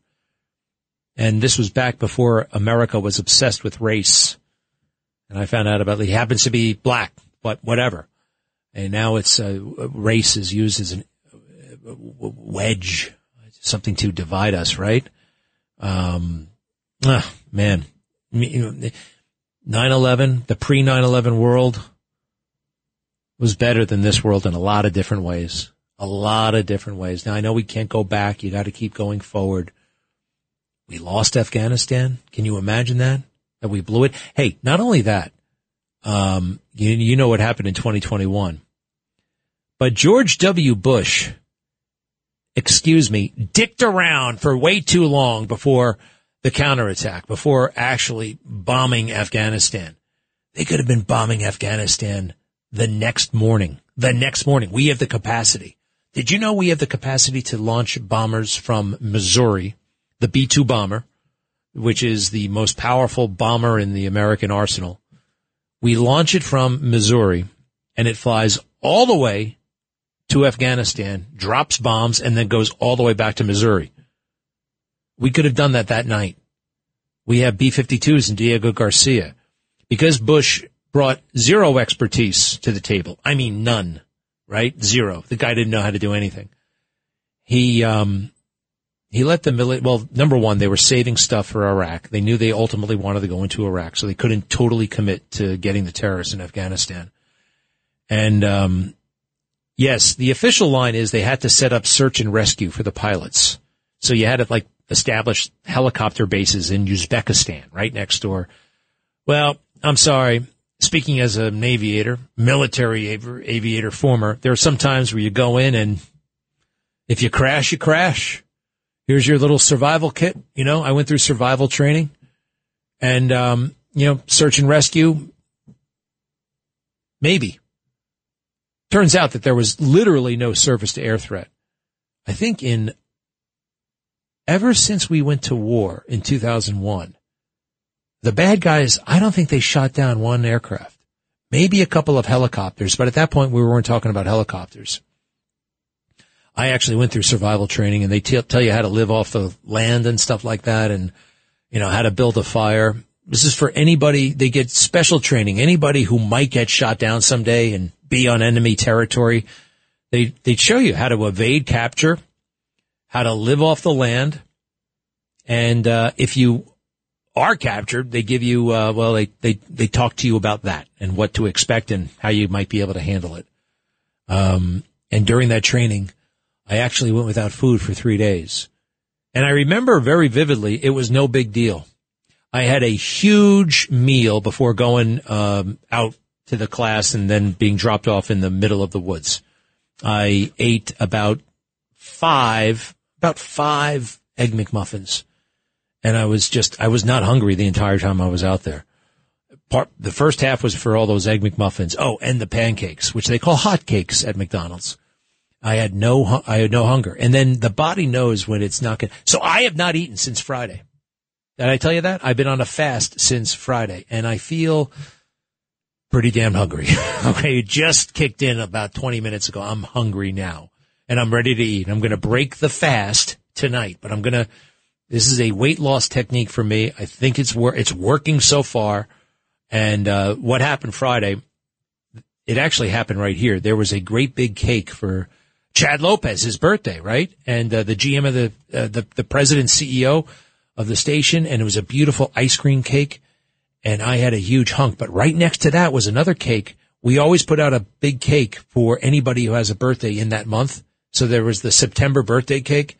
And this was back before America was obsessed with race. And I found out about he happens to be black, but whatever. And now it's uh, race is used as a uh, wedge, something to divide us, right? Um, ah, man, 9/11, the pre 9/11 world was better than this world in a lot of different ways. A lot of different ways. Now I know we can't go back. You got to keep going forward. We lost Afghanistan. Can you imagine that? That we blew it? Hey, not only that, um, you, you know what happened in 2021, but George W. Bush, excuse me, dicked around for way too long before the counterattack, before actually bombing Afghanistan. They could have been bombing Afghanistan the next morning. The next morning. We have the capacity. Did you know we have the capacity to launch bombers from Missouri, the B-2 bomber, which is the most powerful bomber in the American arsenal. We launch it from Missouri and it flies all the way to Afghanistan, drops bombs, and then goes all the way back to Missouri. We could have done that that night. We have B-52s and Diego Garcia. Because Bush brought zero expertise to the table. I mean, none, right? Zero. The guy didn't know how to do anything. He, um, he let the military, well, number one, they were saving stuff for Iraq. They knew they ultimately wanted to go into Iraq, so they couldn't totally commit to getting the terrorists in Afghanistan. And, um, yes, the official line is they had to set up search and rescue for the pilots. So you had to like establish helicopter bases in Uzbekistan, right next door. Well, I'm sorry. Speaking as an aviator, military aviator former, there are some times where you go in and if you crash, you crash here's your little survival kit. You know, I went through survival training and, um, you know, search and rescue. Maybe. Turns out that there was literally no surface to air threat. I think in ever since we went to war in 2001, the bad guys, I don't think they shot down one aircraft, maybe a couple of helicopters, but at that point we weren't talking about helicopters. I actually went through survival training and they t- tell you how to live off the land and stuff like that and, you know, how to build a fire. This is for anybody, they get special training. Anybody who might get shot down someday and be on enemy territory, they, they show you how to evade capture, how to live off the land. And, uh, if you are captured, they give you, uh, well, they, they, they talk to you about that and what to expect and how you might be able to handle it. Um, and during that training, I actually went without food for three days. And I remember very vividly, it was no big deal. I had a huge meal before going um, out to the class and then being dropped off in the middle of the woods. I ate about five, about five egg McMuffins. And I was just, I was not hungry the entire time I was out there. Part, the first half was for all those egg McMuffins. Oh, and the pancakes, which they call hot cakes at McDonald's. I had no, I had no hunger. And then the body knows when it's not good. So I have not eaten since Friday. Did I tell you that? I've been on a fast since Friday and I feel pretty damn hungry. okay. It just kicked in about 20 minutes ago. I'm hungry now and I'm ready to eat. I'm going to break the fast tonight, but I'm going to, this is a weight loss technique for me. I think it's wor- it's working so far. And, uh, what happened Friday, it actually happened right here. There was a great big cake for Chad Lopez, his birthday, right? And uh, the GM of the, uh, the the president CEO of the station, and it was a beautiful ice cream cake. And I had a huge hunk, but right next to that was another cake. We always put out a big cake for anybody who has a birthday in that month. So there was the September birthday cake,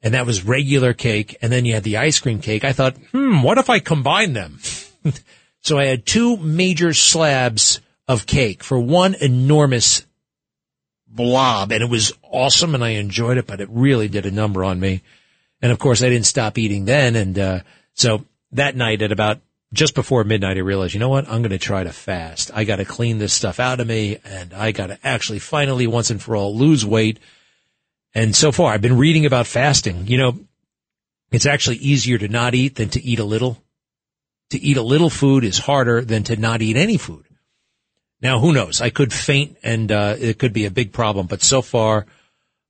and that was regular cake, and then you had the ice cream cake. I thought, hmm, what if I combine them? so I had two major slabs of cake for one enormous blob and it was awesome and I enjoyed it, but it really did a number on me. And of course I didn't stop eating then. And, uh, so that night at about just before midnight, I realized, you know what? I'm going to try to fast. I got to clean this stuff out of me and I got to actually finally once and for all lose weight. And so far I've been reading about fasting. You know, it's actually easier to not eat than to eat a little. To eat a little food is harder than to not eat any food. Now, who knows? I could faint and, uh, it could be a big problem, but so far,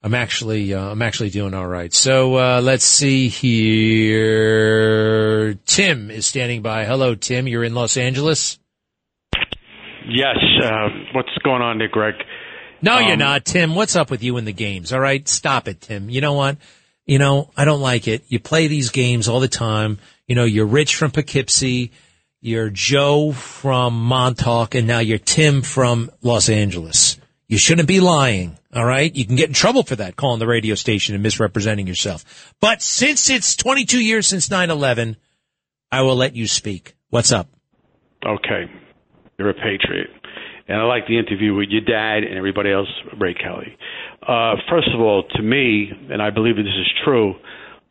I'm actually, uh, I'm actually doing all right. So, uh, let's see here. Tim is standing by. Hello, Tim. You're in Los Angeles? Yes. Uh, what's going on there, Greg? No, um, you're not, Tim. What's up with you in the games? All right. Stop it, Tim. You know what? You know, I don't like it. You play these games all the time. You know, you're rich from Poughkeepsie. You're Joe from Montauk, and now you're Tim from Los Angeles. You shouldn't be lying, all right? You can get in trouble for that, calling the radio station and misrepresenting yourself. But since it's 22 years since 9-11, I will let you speak. What's up? Okay. You're a patriot. And I like the interview with your dad and everybody else, Ray Kelly. Uh, first of all, to me, and I believe this is true,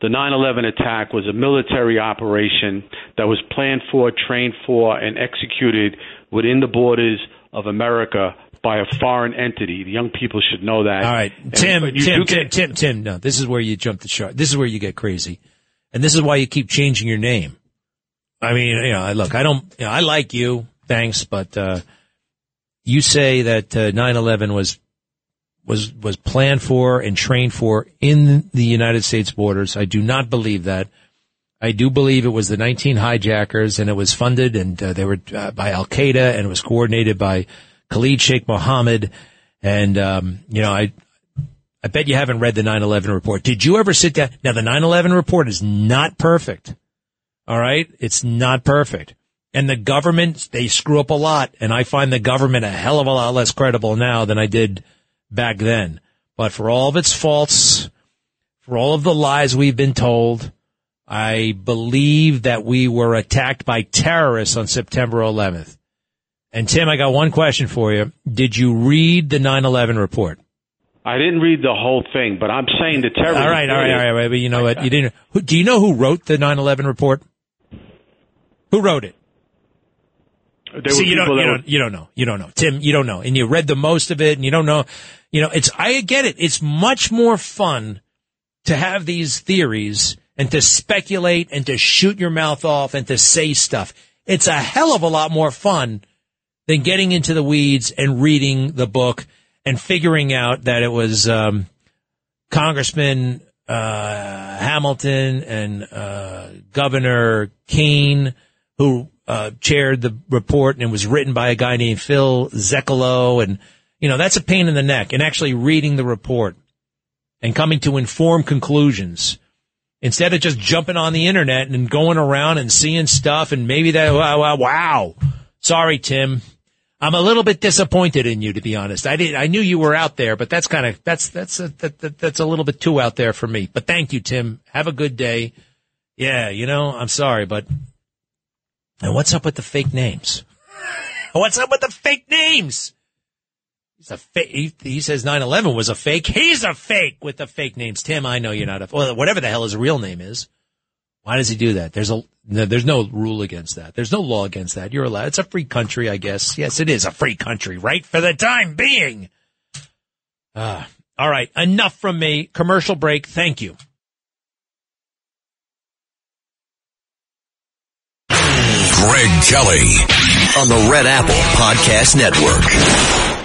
the 9/11 attack was a military operation that was planned for, trained for, and executed within the borders of America by a foreign entity. The young people should know that. All right, Tim, and, Tim, Tim, get, Tim, Tim. No, this is where you jump the shark. This is where you get crazy, and this is why you keep changing your name. I mean, you know, I look, I don't, you know, I like you, thanks, but uh, you say that uh, 9/11 was was was planned for and trained for in the United States borders. I do not believe that. I do believe it was the 19 hijackers and it was funded and uh, they were uh, by Al Qaeda and it was coordinated by Khalid Sheikh Mohammed. And, um, you know, I, I bet you haven't read the 9-11 report. Did you ever sit down? Now the 9-11 report is not perfect. All right. It's not perfect. And the government, they screw up a lot. And I find the government a hell of a lot less credible now than I did back then. But for all of its faults, for all of the lies we've been told, I believe that we were attacked by terrorists on September 11th. And Tim, I got one question for you. Did you read the 9/11 report? I didn't read the whole thing, but I'm saying the terrorists. All right, all right, all right. But you know what? You didn't. Who, do you know who wrote the 9/11 report? Who wrote it? There See, you don't, you don't, you don't know. You don't know. Tim, you don't know. And you read the most of it and you don't know. You know, it's, I get it. It's much more fun to have these theories and to speculate and to shoot your mouth off and to say stuff. It's a hell of a lot more fun than getting into the weeds and reading the book and figuring out that it was, um, Congressman, uh, Hamilton and, uh, Governor Kean who, uh, chaired the report and it was written by a guy named Phil Zelikow. And, you know, that's a pain in the neck and actually reading the report and coming to informed conclusions instead of just jumping on the internet and going around and seeing stuff and maybe that, wow, wow, wow. Sorry, Tim. I'm a little bit disappointed in you, to be honest. I did, I knew you were out there, but that's kind of, that's, that's, a, that, that, that's a little bit too out there for me. But thank you, Tim. Have a good day. Yeah, you know, I'm sorry, but and what's up with the fake names? what's up with the fake names? He's a fake. He, he says 9/11 was a fake. He's a fake with the fake names. Tim, I know you're not a well, whatever the hell his real name is. Why does he do that? There's a no, there's no rule against that. There's no law against that. You're allowed. It's a free country, I guess. Yes, it is a free country, right? For the time being. Uh, all right. Enough from me. Commercial break. Thank you. Greg Kelly on the Red Apple Podcast Network.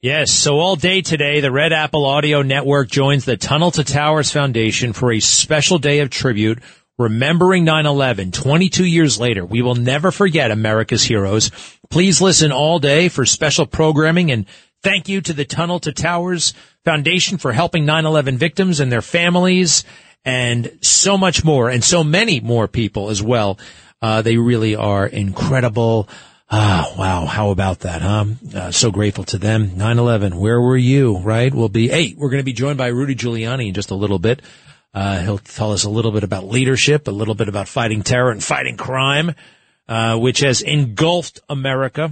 Yes, so all day today, the Red Apple Audio Network joins the Tunnel to Towers Foundation for a special day of tribute remembering 9-11 22 years later. We will never forget America's heroes. Please listen all day for special programming and thank you to the Tunnel to Towers Foundation for helping 9-11 victims and their families and so much more and so many more people as well. Uh, they really are incredible. Ah, wow. How about that, huh? Uh, so grateful to them. 9-11, where were you, right? We'll be, hey, we're going to be joined by Rudy Giuliani in just a little bit. Uh, he'll tell us a little bit about leadership, a little bit about fighting terror and fighting crime, uh, which has engulfed America.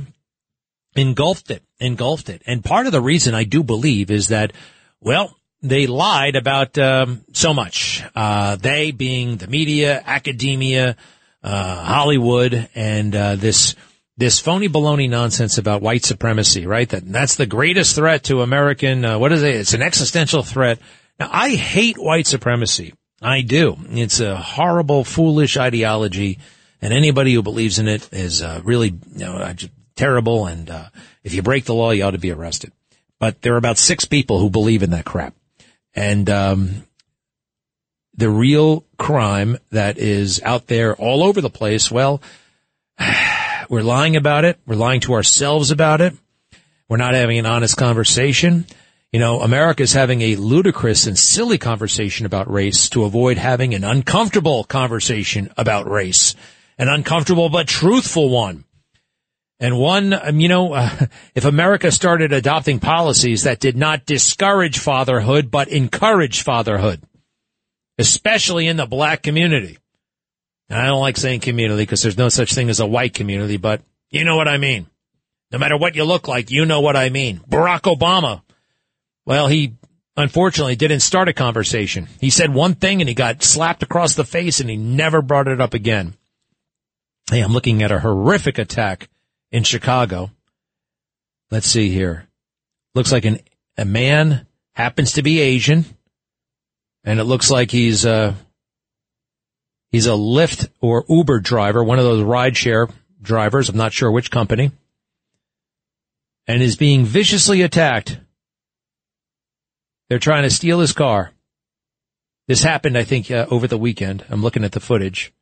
Engulfed it, engulfed it. And part of the reason I do believe is that, well, they lied about um, so much. Uh, they being the media, academia, uh, Hollywood, and uh, this this phony baloney nonsense about white supremacy, right? That that's the greatest threat to American. Uh, what is it? It's an existential threat. Now, I hate white supremacy. I do. It's a horrible, foolish ideology, and anybody who believes in it is uh, really you know, terrible. And uh, if you break the law, you ought to be arrested. But there are about six people who believe in that crap, and um, the real crime that is out there all over the place, well, we're lying about it. We're lying to ourselves about it. We're not having an honest conversation. You know, America's having a ludicrous and silly conversation about race to avoid having an uncomfortable conversation about race. An uncomfortable but truthful one. And one, um, you know, uh, if America started adopting policies that did not discourage fatherhood but encourage fatherhood, especially in the black community. And I don't like saying community because there's no such thing as a white community, but you know what I mean. No matter what you look like, you know what I mean. Barack Obama. Well, he unfortunately didn't start a conversation. He said one thing and he got slapped across the face and he never brought it up again. Hey, I'm looking at a horrific attack in Chicago. Let's see here. Looks like an, a man happens to be Asian and it looks like he's uh he's a Lyft or Uber driver, one of those rideshare drivers. I'm not sure which company, and is being viciously attacked. They're trying to steal his car. This happened, I think, uh, over the weekend. I'm looking at the footage.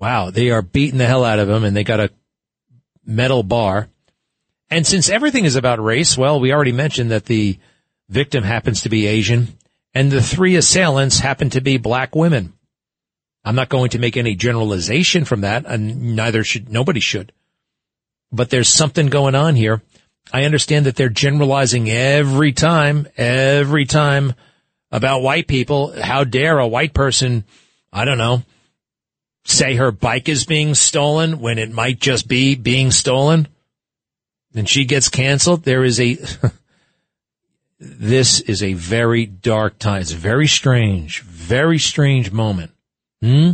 Wow, they are beating the hell out of him and they got a metal bar. And since everything is about race, well, we already mentioned that the victim happens to be Asian and the three assailants happen to be black women. I'm not going to make any generalization from that and neither should, nobody should. But there's something going on here. I understand that they're generalizing every time, every time about white people. How dare a white person, I don't know, say her bike is being stolen when it might just be being stolen? And she gets canceled. There is a, this is a very dark time. It's a very strange, very strange moment. Hmm?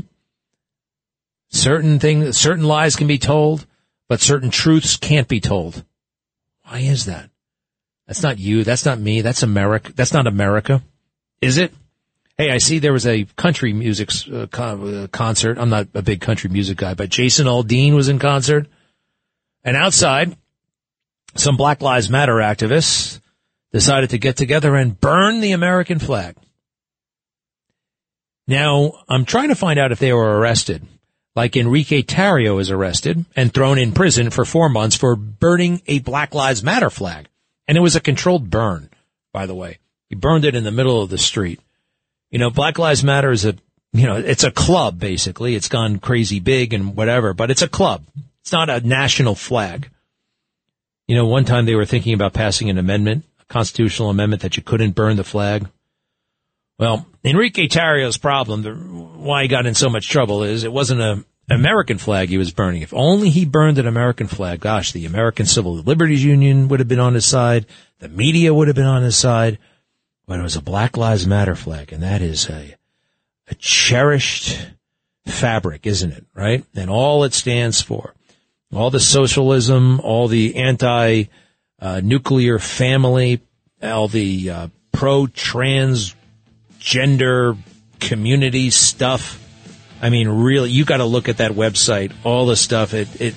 Certain things, certain lies can be told, but certain truths can't be told. Why is that? That's not you. That's not me. That's America. That's not America. Is it? Hey, I see there was a country music uh, con- uh, concert. I'm not a big country music guy, but Jason Aldean was in concert. And outside, some Black Lives Matter activists decided to get together and burn the American flag. Now, I'm trying to find out if they were arrested. Like Enrique Tarrio is arrested and thrown in prison for four months for burning a Black Lives Matter flag. And it was a controlled burn, by the way. He burned it in the middle of the street. You know, Black Lives Matter is a, you know, it's a club basically. It's gone crazy big and whatever, but it's a club. It's not a national flag. You know, one time they were thinking about passing an amendment, a constitutional amendment that you couldn't burn the flag. Well, Enrique Tarrio's problem, the, why he got in so much trouble is it wasn't a American flag he was burning. If only he burned an American flag, gosh, the American Civil Liberties Union would have been on his side. The media would have been on his side. But it was a Black Lives Matter flag, and that is a, a cherished fabric, isn't it? Right? And all it stands for, all the socialism, all the anti uh, nuclear family, all the uh, pro trans gender community stuff. I mean, really, you got to look at that website, all the stuff. It, it,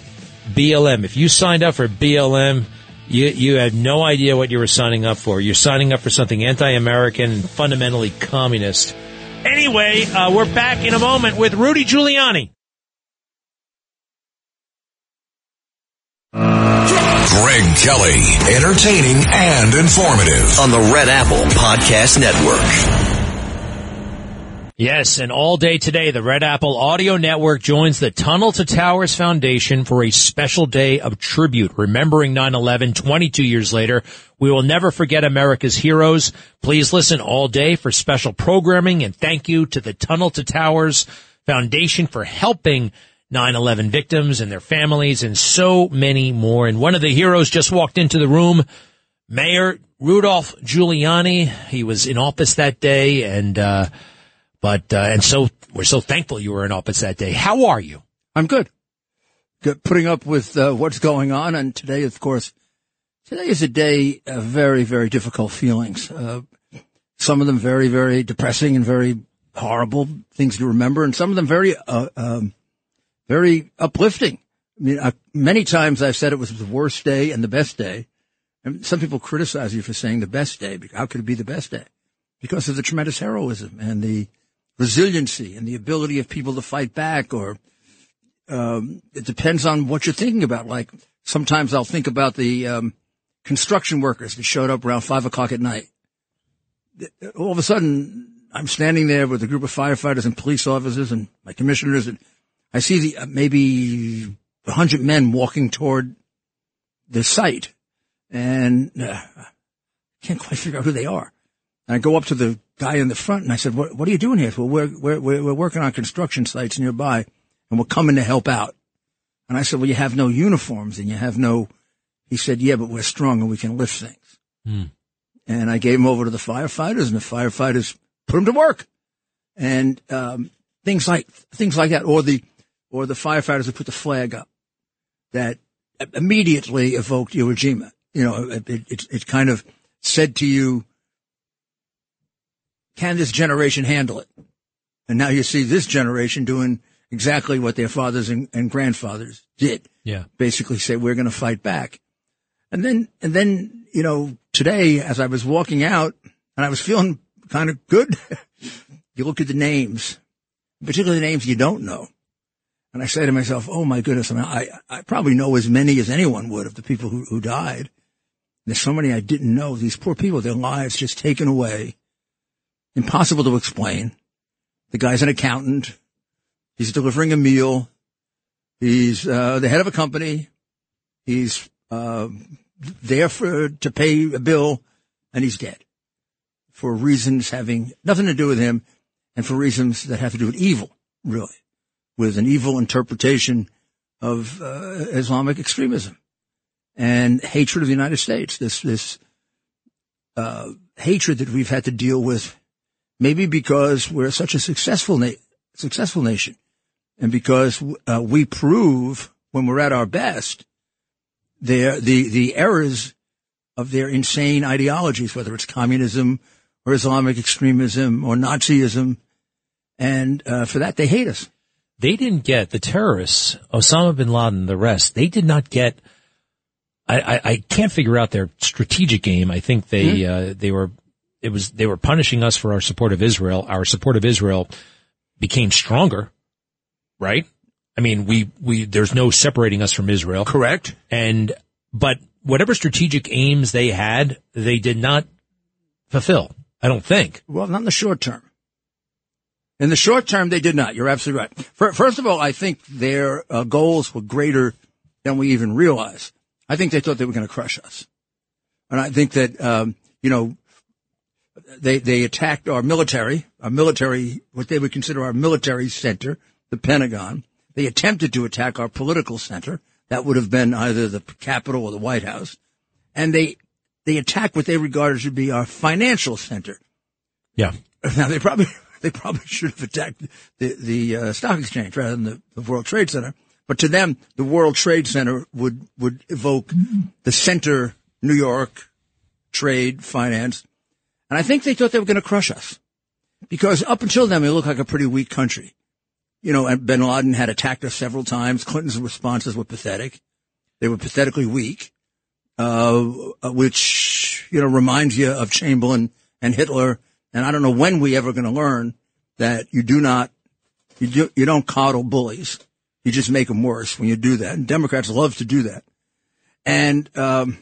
BLM. If you signed up for BLM, you, you had no idea what you were signing up for. You're signing up for something anti-American fundamentally communist. Anyway, uh, we're back in a moment with Rudy Giuliani. Greg Kelly, entertaining and informative on the Red Apple Podcast Network. Yes, and all day today, the Red Apple Audio Network joins the Tunnel to Towers Foundation for a special day of tribute, remembering 9-11 22 years later. We will never forget America's heroes. Please listen all day for special programming and thank you to the Tunnel to Towers Foundation for helping 9-11 victims and their families and so many more. And one of the heroes just walked into the room, Mayor Rudolph Giuliani. He was in office that day and, uh, but, uh, and so we're so thankful you were in office that day. How are you? I'm good. Good. Putting up with uh, what's going on. And today, of course, today is a day of very, very difficult feelings. Uh, some of them very, very depressing and very horrible things to remember. And some of them very, uh, um, very uplifting. I mean, uh, many times I've said it was the worst day and the best day. And some people criticize you for saying the best day. How could it be the best day? Because of the tremendous heroism and the resiliency and the ability of people to fight back or um, it depends on what you're thinking about. Like sometimes I'll think about the um, construction workers that showed up around five o'clock at night. All of a sudden, I'm standing there with a group of firefighters and police officers and my commissioners, and I see the uh, maybe a hundred men walking toward the site, and uh, can't quite figure out who they are. And I go up to the guy in the front and I said, what, what are you doing here? Well, we're, we're, we're working on construction sites nearby and we're coming to help out. And I said, well, you have no uniforms and you have no, he said, yeah, but we're strong and we can lift things. Hmm. And I gave him over to the firefighters and the firefighters put him to work. And, um, things like, things like that or the, or the firefighters who put the flag up that immediately evoked Iwo Jima. You know, it, it, it kind of said to you, can this generation handle it? And now you see this generation doing exactly what their fathers and, and grandfathers did. Yeah. Basically say, we're going to fight back. And then, and then, you know, today as I was walking out and I was feeling kind of good, you look at the names, particularly the names you don't know. And I say to myself, oh my goodness, I, mean, I, I probably know as many as anyone would of the people who, who died. There's so many I didn't know. These poor people, their lives just taken away. Impossible to explain. The guy's an accountant. He's delivering a meal. He's uh, the head of a company. He's uh, there for to pay a bill, and he's dead for reasons having nothing to do with him, and for reasons that have to do with evil, really, with an evil interpretation of uh, Islamic extremism and hatred of the United States. This this uh, hatred that we've had to deal with, maybe because we're such a successful na- successful nation, and because uh, we prove when we're at our best their the the errors of their insane ideologies, whether it's communism or Islamic extremism or Nazism, and uh, for that they hate us. They didn't get the terrorists, Osama bin Laden, the rest. They did not get. I, I, I can't figure out their strategic game. I think they mm-hmm. uh, they were it was they were punishing us for our support of Israel. Our support of Israel became stronger, right? I mean, we, we, there's no separating us from Israel. Correct. And, but whatever strategic aims they had, they did not fulfill. I don't think. Well, not in the short term. In the short term, they did not. You're absolutely right. First of all, I think their uh, goals were greater than we even realized. I think they thought they were going to crush us. And I think that, um, you know, they, they attacked our military, our military, what they would consider our military center, the Pentagon. They attempted to attack our political center. That would have been either the Capitol or the White House. And they, they attacked what they regarded to be our financial center. Yeah. Now they probably, they probably should have attacked the, the uh, stock exchange rather than the, the, World Trade Center. But to them, the World Trade Center would, would evoke the center, New York, trade, finance. And I think they thought they were going to crush us because up until then, we looked like a pretty weak country you know, and bin Laden had attacked us several times. Clinton's responses were pathetic. They were pathetically weak, uh, which, you know, reminds you of Chamberlain and Hitler. And I don't know when we ever going to learn that you do not, you do, you don't coddle bullies. You just make them worse when you do that. And Democrats love to do that. And, um,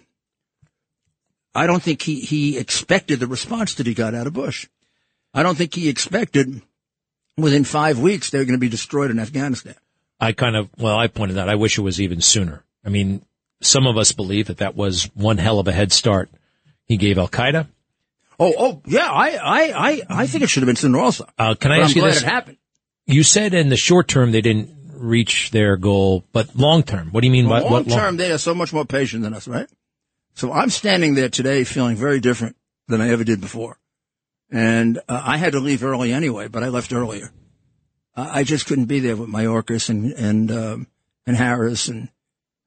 I don't think he, he expected the response that he got out of Bush. I don't think he expected within five weeks, they're going to be destroyed in Afghanistan. I kind of, well, I pointed out, I wish it was even sooner. I mean, some of us believe that that was one hell of a head start he gave Al Qaeda. Oh, oh, yeah, I, I, I, I think it should have been sooner also. Uh, can I but ask I'm you this? It happened. You said in the short term they didn't reach their goal, but long term, what do you mean well, by long term? They are so much more patient than us, right? So I'm standing there today feeling very different than I ever did before. And uh, I had to leave early anyway, but I left earlier. I just couldn't be there with Mayorkas and and um, and Harris and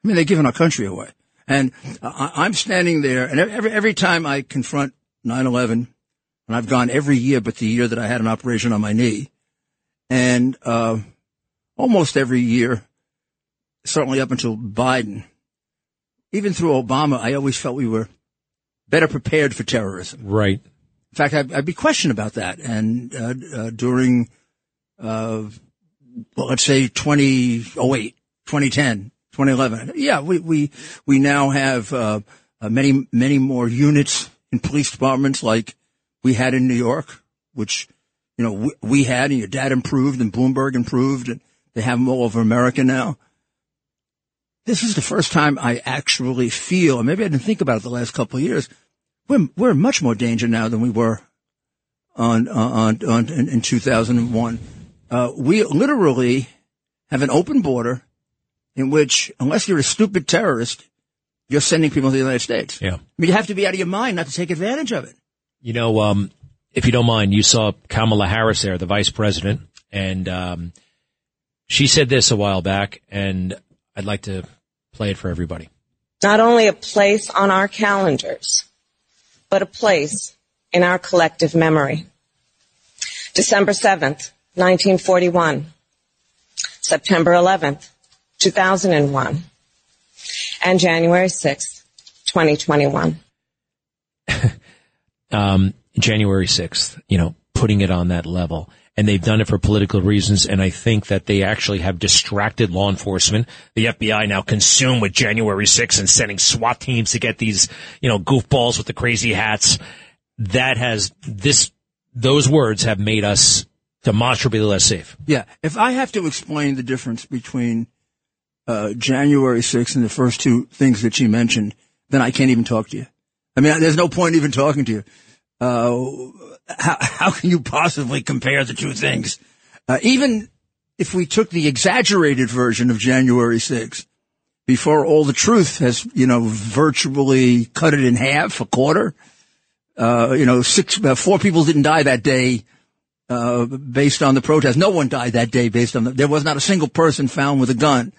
I mean they're giving our country away. And I, am standing there, and every every time I confront 9/11, and I've gone every year, but the year that I had an operation on my knee, and uh, almost every year, certainly up until Biden, even through Obama, I always felt we were better prepared for terrorism. Right. In fact, I'd, I'd be questioned about that, and uh, uh, during uh, well, let's say 2008, 2010, 2011. Yeah, we, we, we now have, uh, uh, many, many more units in police departments like we had in New York, which, you know, we, we had and your dad improved and Bloomberg improved and they have them all over America now. This is the first time I actually feel, and maybe I didn't think about it the last couple of years. We're, we're in much more danger now than we were on, on, on, in, in 2001 uh, we literally have an open border in which, unless you're a stupid terrorist, you're sending people to the United States. Yeah. I mean, you have to be out of your mind not to take advantage of it. You know, um, if you don't mind, you saw Kamala Harris there, the vice president, and um, she said this a while back, and I'd like to play it for everybody. Not only a place on our calendars, but a place in our collective memory. December 7th, 1941, September 11th, 2001, and January 6th, 2021. um, January 6th, you know, putting it on that level. And they've done it for political reasons. And I think that they actually have distracted law enforcement. The FBI now consumed with January 6th and sending SWAT teams to get these, you know, goofballs with the crazy hats. That has this, those words have made us demonstrably less safe. Yeah. If I have to explain the difference between uh, January 6th and the first two things that you mentioned, then I can't even talk to you. I mean, there's no point even talking to you. Uh, how, how can you possibly compare the two things? Uh, even if we took the exaggerated version of January 6th, before all the truth has, you know, virtually cut it in half, a quarter, uh, you know, six, uh, four people didn't die that day, uh, based on the protest. No one died that day based on the, there was not a single person found with a gun.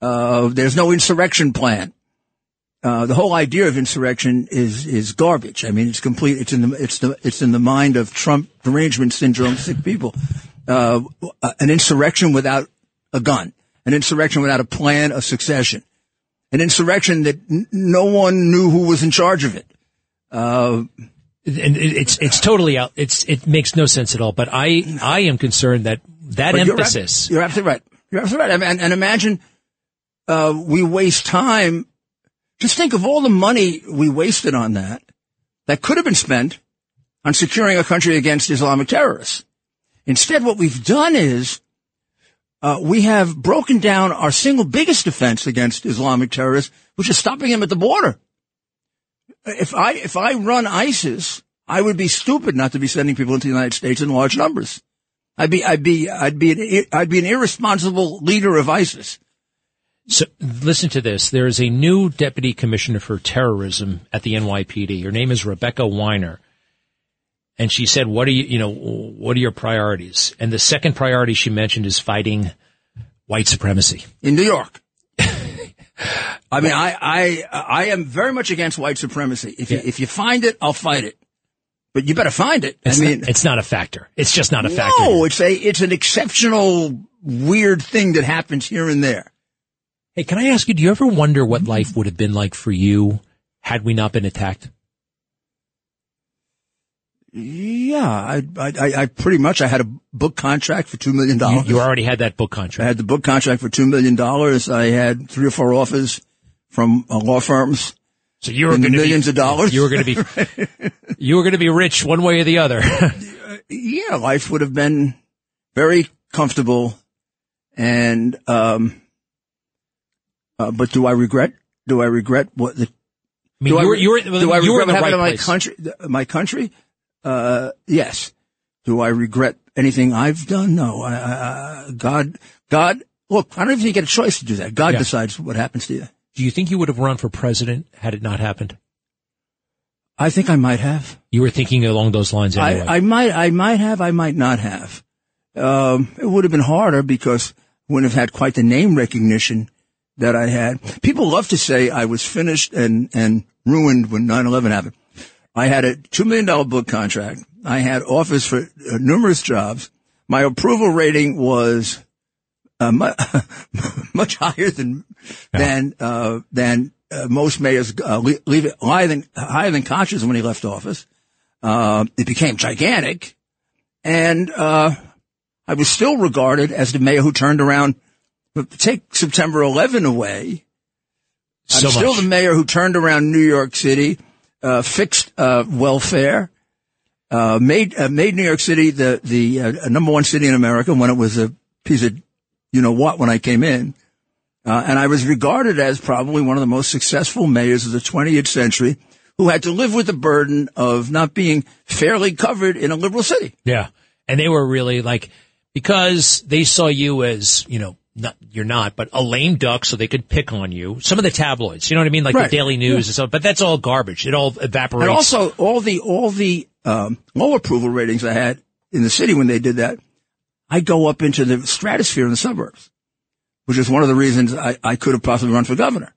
Uh, there's no insurrection plan. Uh, the whole idea of insurrection is is garbage. I mean, it's complete. It's in the it's the it's in the mind of Trump derangement syndrome sick people. Uh, an insurrection without a gun, an insurrection without a plan of succession, an insurrection that n- no one knew who was in charge of it. Uh, and it's it's totally out. It's it makes no sense at all. But I I am concerned that that emphasis. You're, you're, absolutely right. You're absolutely right. And, and imagine uh, we waste time. Just think of all the money we wasted on that. That could have been spent on securing a country against Islamic terrorists. Instead, what we've done is uh, we have broken down our single biggest defense against Islamic terrorists, which is stopping them at the border. If I if I run ISIS, I would be stupid not to be sending people into the United States in large numbers. I'd be I'd be I'd be an, I'd be an irresponsible leader of ISIS. So listen to this. There is a new deputy commissioner for terrorism at the NYPD. Her name is Rebecca Weiner. And she said, what are you, you know, what are your priorities? And the second priority she mentioned is fighting white supremacy. In New York. I mean, I, I, I am very much against white supremacy. If you, if you find it, I'll fight it. But you better find it. It's I mean, not, it's not a factor. It's just not a factor. No, it's a, it's an exceptional weird thing that happens here and there. Hey, can I ask you, do you ever wonder what life would have been like for you had we not been attacked? Yeah, I, I, I pretty much, I had a book contract for $2 million. You, you already had that book contract. I had the book contract for $2 million. I had three or four offers from uh, law firms. So you were going to millions be, of dollars. You were going to be, you were going to be rich one way or the other. yeah, life would have been very comfortable. And, um, uh, but do I regret? Do I regret what the? I mean, you were, you were, do I regret in the what happened right my place. country? My country? Uh, yes. Do I regret anything I've done? No. I, I, God, God. Look, I don't even think you get a choice to do that. God Yeah. decides what happens to you. Do you think you would have run for president had it not happened? I think I might have. You were thinking along those lines anyway. I, I might, I might have, I might not have. Um, it would have been harder because I wouldn't have had quite the name recognition that I had. People love to say I was finished and, and ruined when 9-11 happened. I had a $2 million book contract. I had offers for uh, numerous jobs. My approval rating was uh, mu- much higher than, than, uh, than uh, most mayors uh, leave it higher than, higher than Koch's when he left office. Uh, it became gigantic. And, uh, I was still regarded as the mayor who turned around, take September 11 away. So I'm still much. the mayor who turned around New York City, uh, fixed, uh, welfare, uh, made, uh, made New York City the, the, uh, number one city in America when it was a piece of, you know what, when I came in. Uh, and I was regarded as probably one of the most successful mayors of the 20th century who had to live with the burden of not being fairly covered in a liberal city. Yeah. And they were really like, because they saw you as, you know, not, you're not, but a lame duck so they could pick on you. Some of the tabloids, you know what I mean? Like Right. the Daily News Yeah. and stuff, but that's all garbage. It all evaporates. And also all the, all the, um, low approval ratings I had in the city when they did that, I go up into the stratosphere in the suburbs, which is one of the reasons I, I could have possibly run for governor.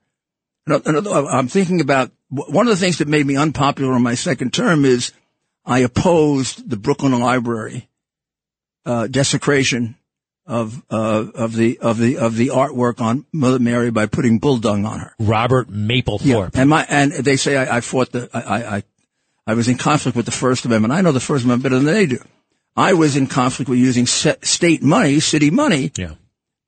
Another- I'm thinking about one of the things that made me unpopular in my second term is I opposed the Brooklyn Library uh, desecration of uh, of the of the of the artwork on Mother Mary by putting bull dung on her. Robert Mapplethorpe. And my and they say I, I fought the I, I I I was in conflict with the First Amendment. I know the First Amendment better than they do. I was in conflict with using state money, city money, yeah.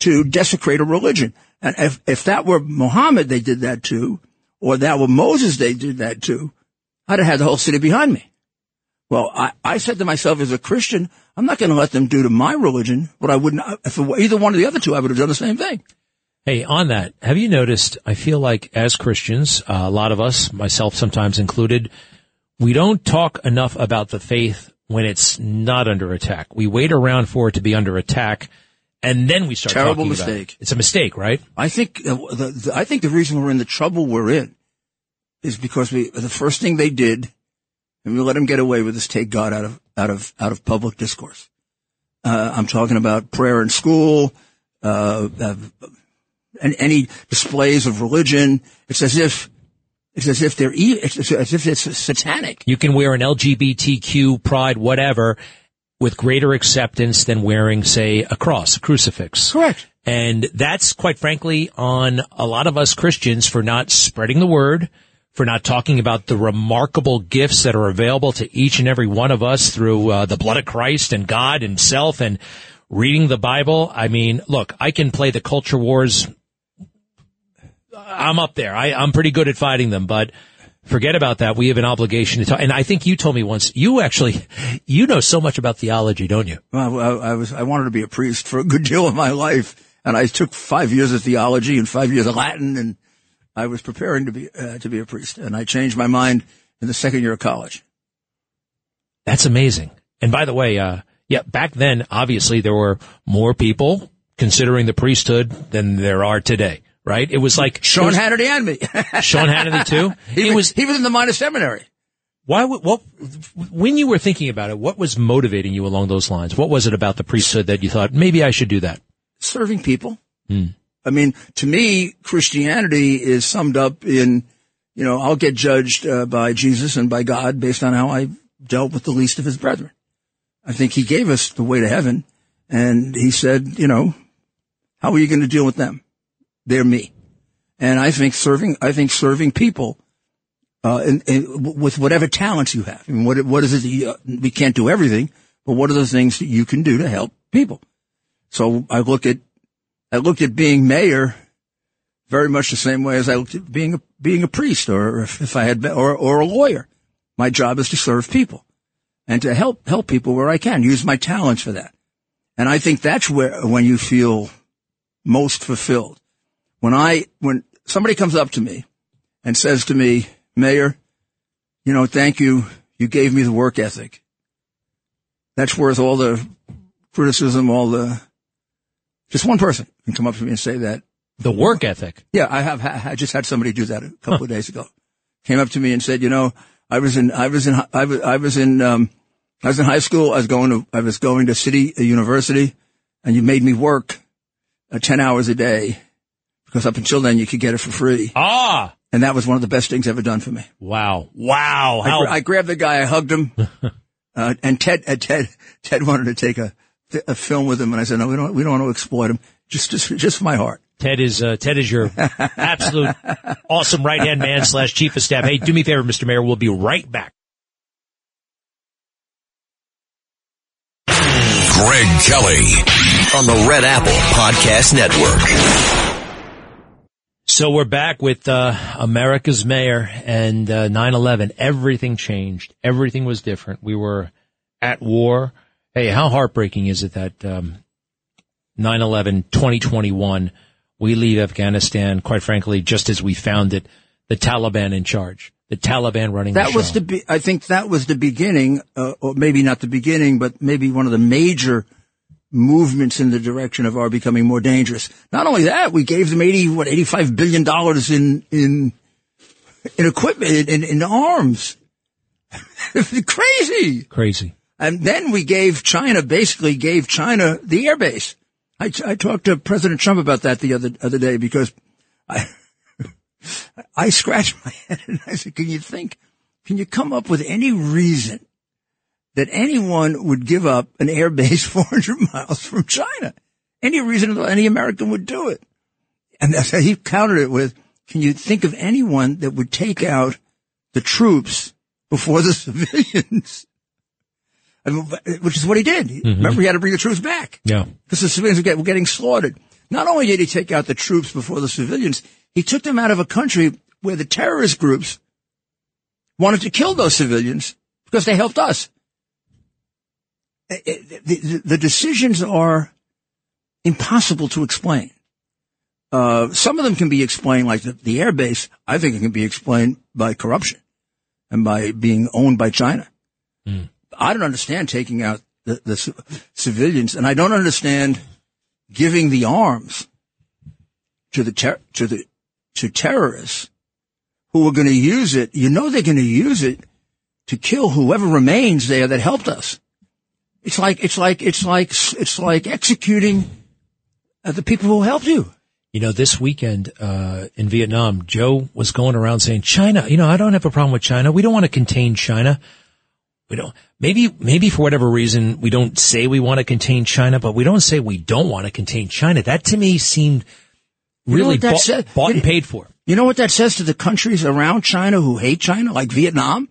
to desecrate a religion. And if, if that were Muhammad, they did that too, or that were Moses, they did that too, I'd have had the whole city behind me. Well, I, I said to myself as a Christian, I'm not going to let them do to my religion what I wouldn't, if either one or the other two, I would have done the same thing. Hey, on that, have you noticed? I feel like as Christians, uh, a lot of us, myself sometimes included, we don't talk enough about the faith when it's not under attack. We wait around for it to be under attack, and then we start. Terrible mistake. It. It's a mistake, right? I think uh, the, the, I think the reason we're in the trouble we're in is because we the first thing they did, and we let them get away with this. take God out of out of out of public discourse. Uh, I'm talking about prayer in school. Uh, uh and any displays of religion. It's as if it's as if they're it's as if it's satanic. You can wear an LGBTQ pride whatever with greater acceptance than wearing, say, a cross, a crucifix. Correct. And that's quite frankly on a lot of us Christians for not spreading the word, for not talking about the remarkable gifts that are available to each and every one of us through uh, the blood of Christ and God Himself and reading the Bible. I mean, look, I can play the culture wars I'm up there. I, I'm pretty good at fighting them, but forget about that. We have an obligation to talk. And I think you told me once, you actually, you know so much about theology, don't you? Well, I, I was, I wanted to be a priest for a good deal of my life. And I took five years of theology and five years of Latin and I was preparing to be, uh, to be a priest. And I changed my mind in the second year of college. That's amazing. And by the way, uh, yeah, back then, obviously there were more people considering the priesthood than there are today right? It was like Sean was, Hannity and me. Sean Hannity too. he was he was in the minor seminary. Why? What? When you were thinking about it, what was motivating you along those lines? What was it about the priesthood that you thought maybe I should do that? Serving people. Hmm. I mean, to me, Christianity is summed up in, you know, I'll get judged uh, by Jesus and by God based on how I dealt with the least of His brethren. I think He gave us the way to heaven, and He said, you know, how are you going to deal with them? they're me. And I think serving, I think serving people, uh, and, with whatever talents you have. I mean, what, what is it you, uh, we can't do everything, but what are the things that you can do to help people? So I look at, I looked at being mayor very much the same way as I looked at being a, being a priest or if, if I had, been, or, or a lawyer. My job is to serve people and to help, help people where I can, use my talents for that. And I think that's where, when you feel most fulfilled when I, when somebody comes up to me and says to me, Mayor, you know, thank you. You gave me the work ethic. That's worth all the criticism, all the, just one person can come up to me and say that. The work ethic? Yeah, I have, I just had somebody do that a couple huh. of days ago. Came up to me and said, you know, I was in, I was in, I was, I was in, um, I was in high school. I was going to, I was going to city, a university and you made me work uh, 10 hours a day because up until then you could get it for free. Ah. And that was one of the best things ever done for me. Wow. Wow. I, I grabbed the guy, I hugged him, uh, and Ted, uh, Ted, Ted wanted to take a, a film with him, and I said, no, we don't, we don't want to exploit him. Just, just, just my heart. Ted is uh, Ted is your absolute awesome right hand man slash chief of staff. Hey, do me a favor, Mr. Mayor. We'll be right back. Greg Kelly on the Red Apple Podcast Network. So we're back with uh, America's mayor and uh, 9/11. Everything changed. Everything was different. We were at war. Hey, how heartbreaking is it that um, 9/11 2021 we leave Afghanistan quite frankly just as we found it, the Taliban in charge. The Taliban running that the was the be- I think that was the beginning uh, or maybe not the beginning but maybe one of the major movements in the direction of our becoming more dangerous. Not only that, we gave them 80, what, 85 billion dollars in, in, in equipment, in, in arms. Crazy. Crazy. And then we gave China, basically gave China the airbase. I, I talked to President Trump about that the other, other day because I, I scratched my head and I said, can you think, can you come up with any reason that anyone would give up an air base 400 miles from China. Any reason that any American would do it. And that's how he countered it with, can you think of anyone that would take out the troops before the civilians? Which is what he did. Remember, he had to bring the troops back Yeah. because the civilians were, getting slaughtered. Not only did he take out the troops before the civilians, he took them out of a country where the terrorist groups wanted to kill those civilians because they helped us. Eh, eh, The, decisions are impossible to explain. Uh, some of them can be explained, like the, the air base. I think it can be explained by corruption and by being owned by China. I don't understand taking out the, the ci- civilians, and I don't understand giving the arms to the ter- to the to terrorists who are going to use it. You know they're going to use it to kill whoever remains there that helped us. It's like it's like it's like it's like executing the people who helped you. You know, this weekend uh, in Vietnam, Joe was going around saying, "China, you know, I don't have a problem with China. We don't want to contain China. We don't. Maybe, maybe for whatever reason, we don't say we want to contain China, but we don't say we don't want to contain China. That to me seemed You know really bought, bought and paid for. You know what that says to the countries around China who hate China, like Vietnam?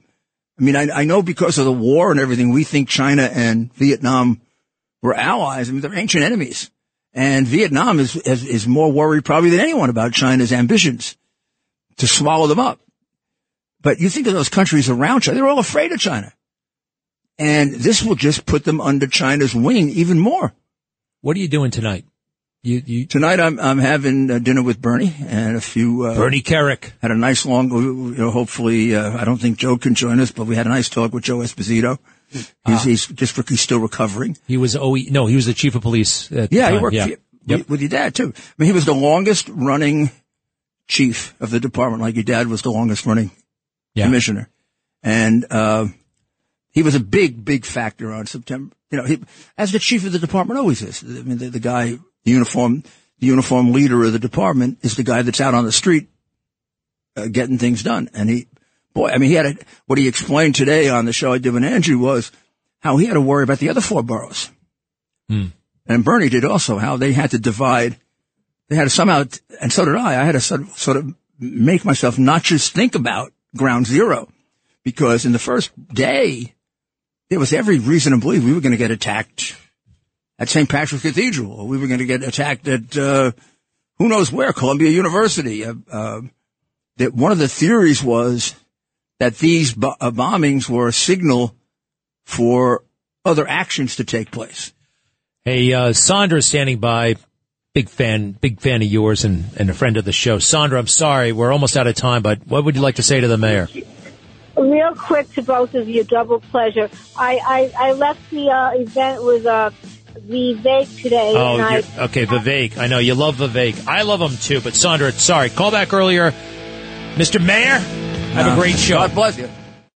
I mean, I, I know because of the war and everything, we think China and Vietnam were allies. I mean, they're ancient enemies. And Vietnam is, is, is more worried probably than anyone about China's ambitions to swallow them up. But you think of those countries around China, they're all afraid of China. And this will just put them under China's wing even more. What are you doing tonight? You, you Tonight I'm, I'm having uh, dinner with Bernie and a few, uh, Bernie Kerik. had a nice long, you know, hopefully, uh, I don't think Joe can join us, but we had a nice talk with Joe Esposito. He's, he's just, he's still recovering. He was OE. No, he was the chief of police. At the Yeah, he worked Yeah. with, with your dad too. I mean, he was the longest running chief of the department, like your dad was the longest running Yeah. commissioner. And, uh, he was a big, big factor on September, you know, he, as the chief of the department always is. I mean, the, the guy, the uniform, the uniform leader of the department is the guy that's out on the street, uh, getting things done. And he, boy, I mean, he had a, what he explained today on the show I did with Andrew was how he had to worry about the other four boroughs and Bernie did also, how they had to divide. They had to somehow, and so did I. I had to sort of, sort of make myself not just think about ground zero, because in the first day, there was every reason to believe we were going to get attacked at St. Patrick's Cathedral, or we were going to get attacked at uh, who knows where, Columbia University. Uh, uh, that one of the theories was that these bo- uh, bombings were a signal for other actions to take place. Hey, uh, Sandra standing by. Big fan, big fan of yours and, and a friend of the show. Sandra, I'm sorry, we're almost out of time, but what would you like to say to the mayor? Real quick to both of you, double pleasure. I, I, I left the uh, event with uh, Vivek today, Oh, and I, okay, Vivek. I know you love Vivek. I love him too, but Sandra, sorry. Call back earlier. Mr. Mayor, have a great show. God bless you.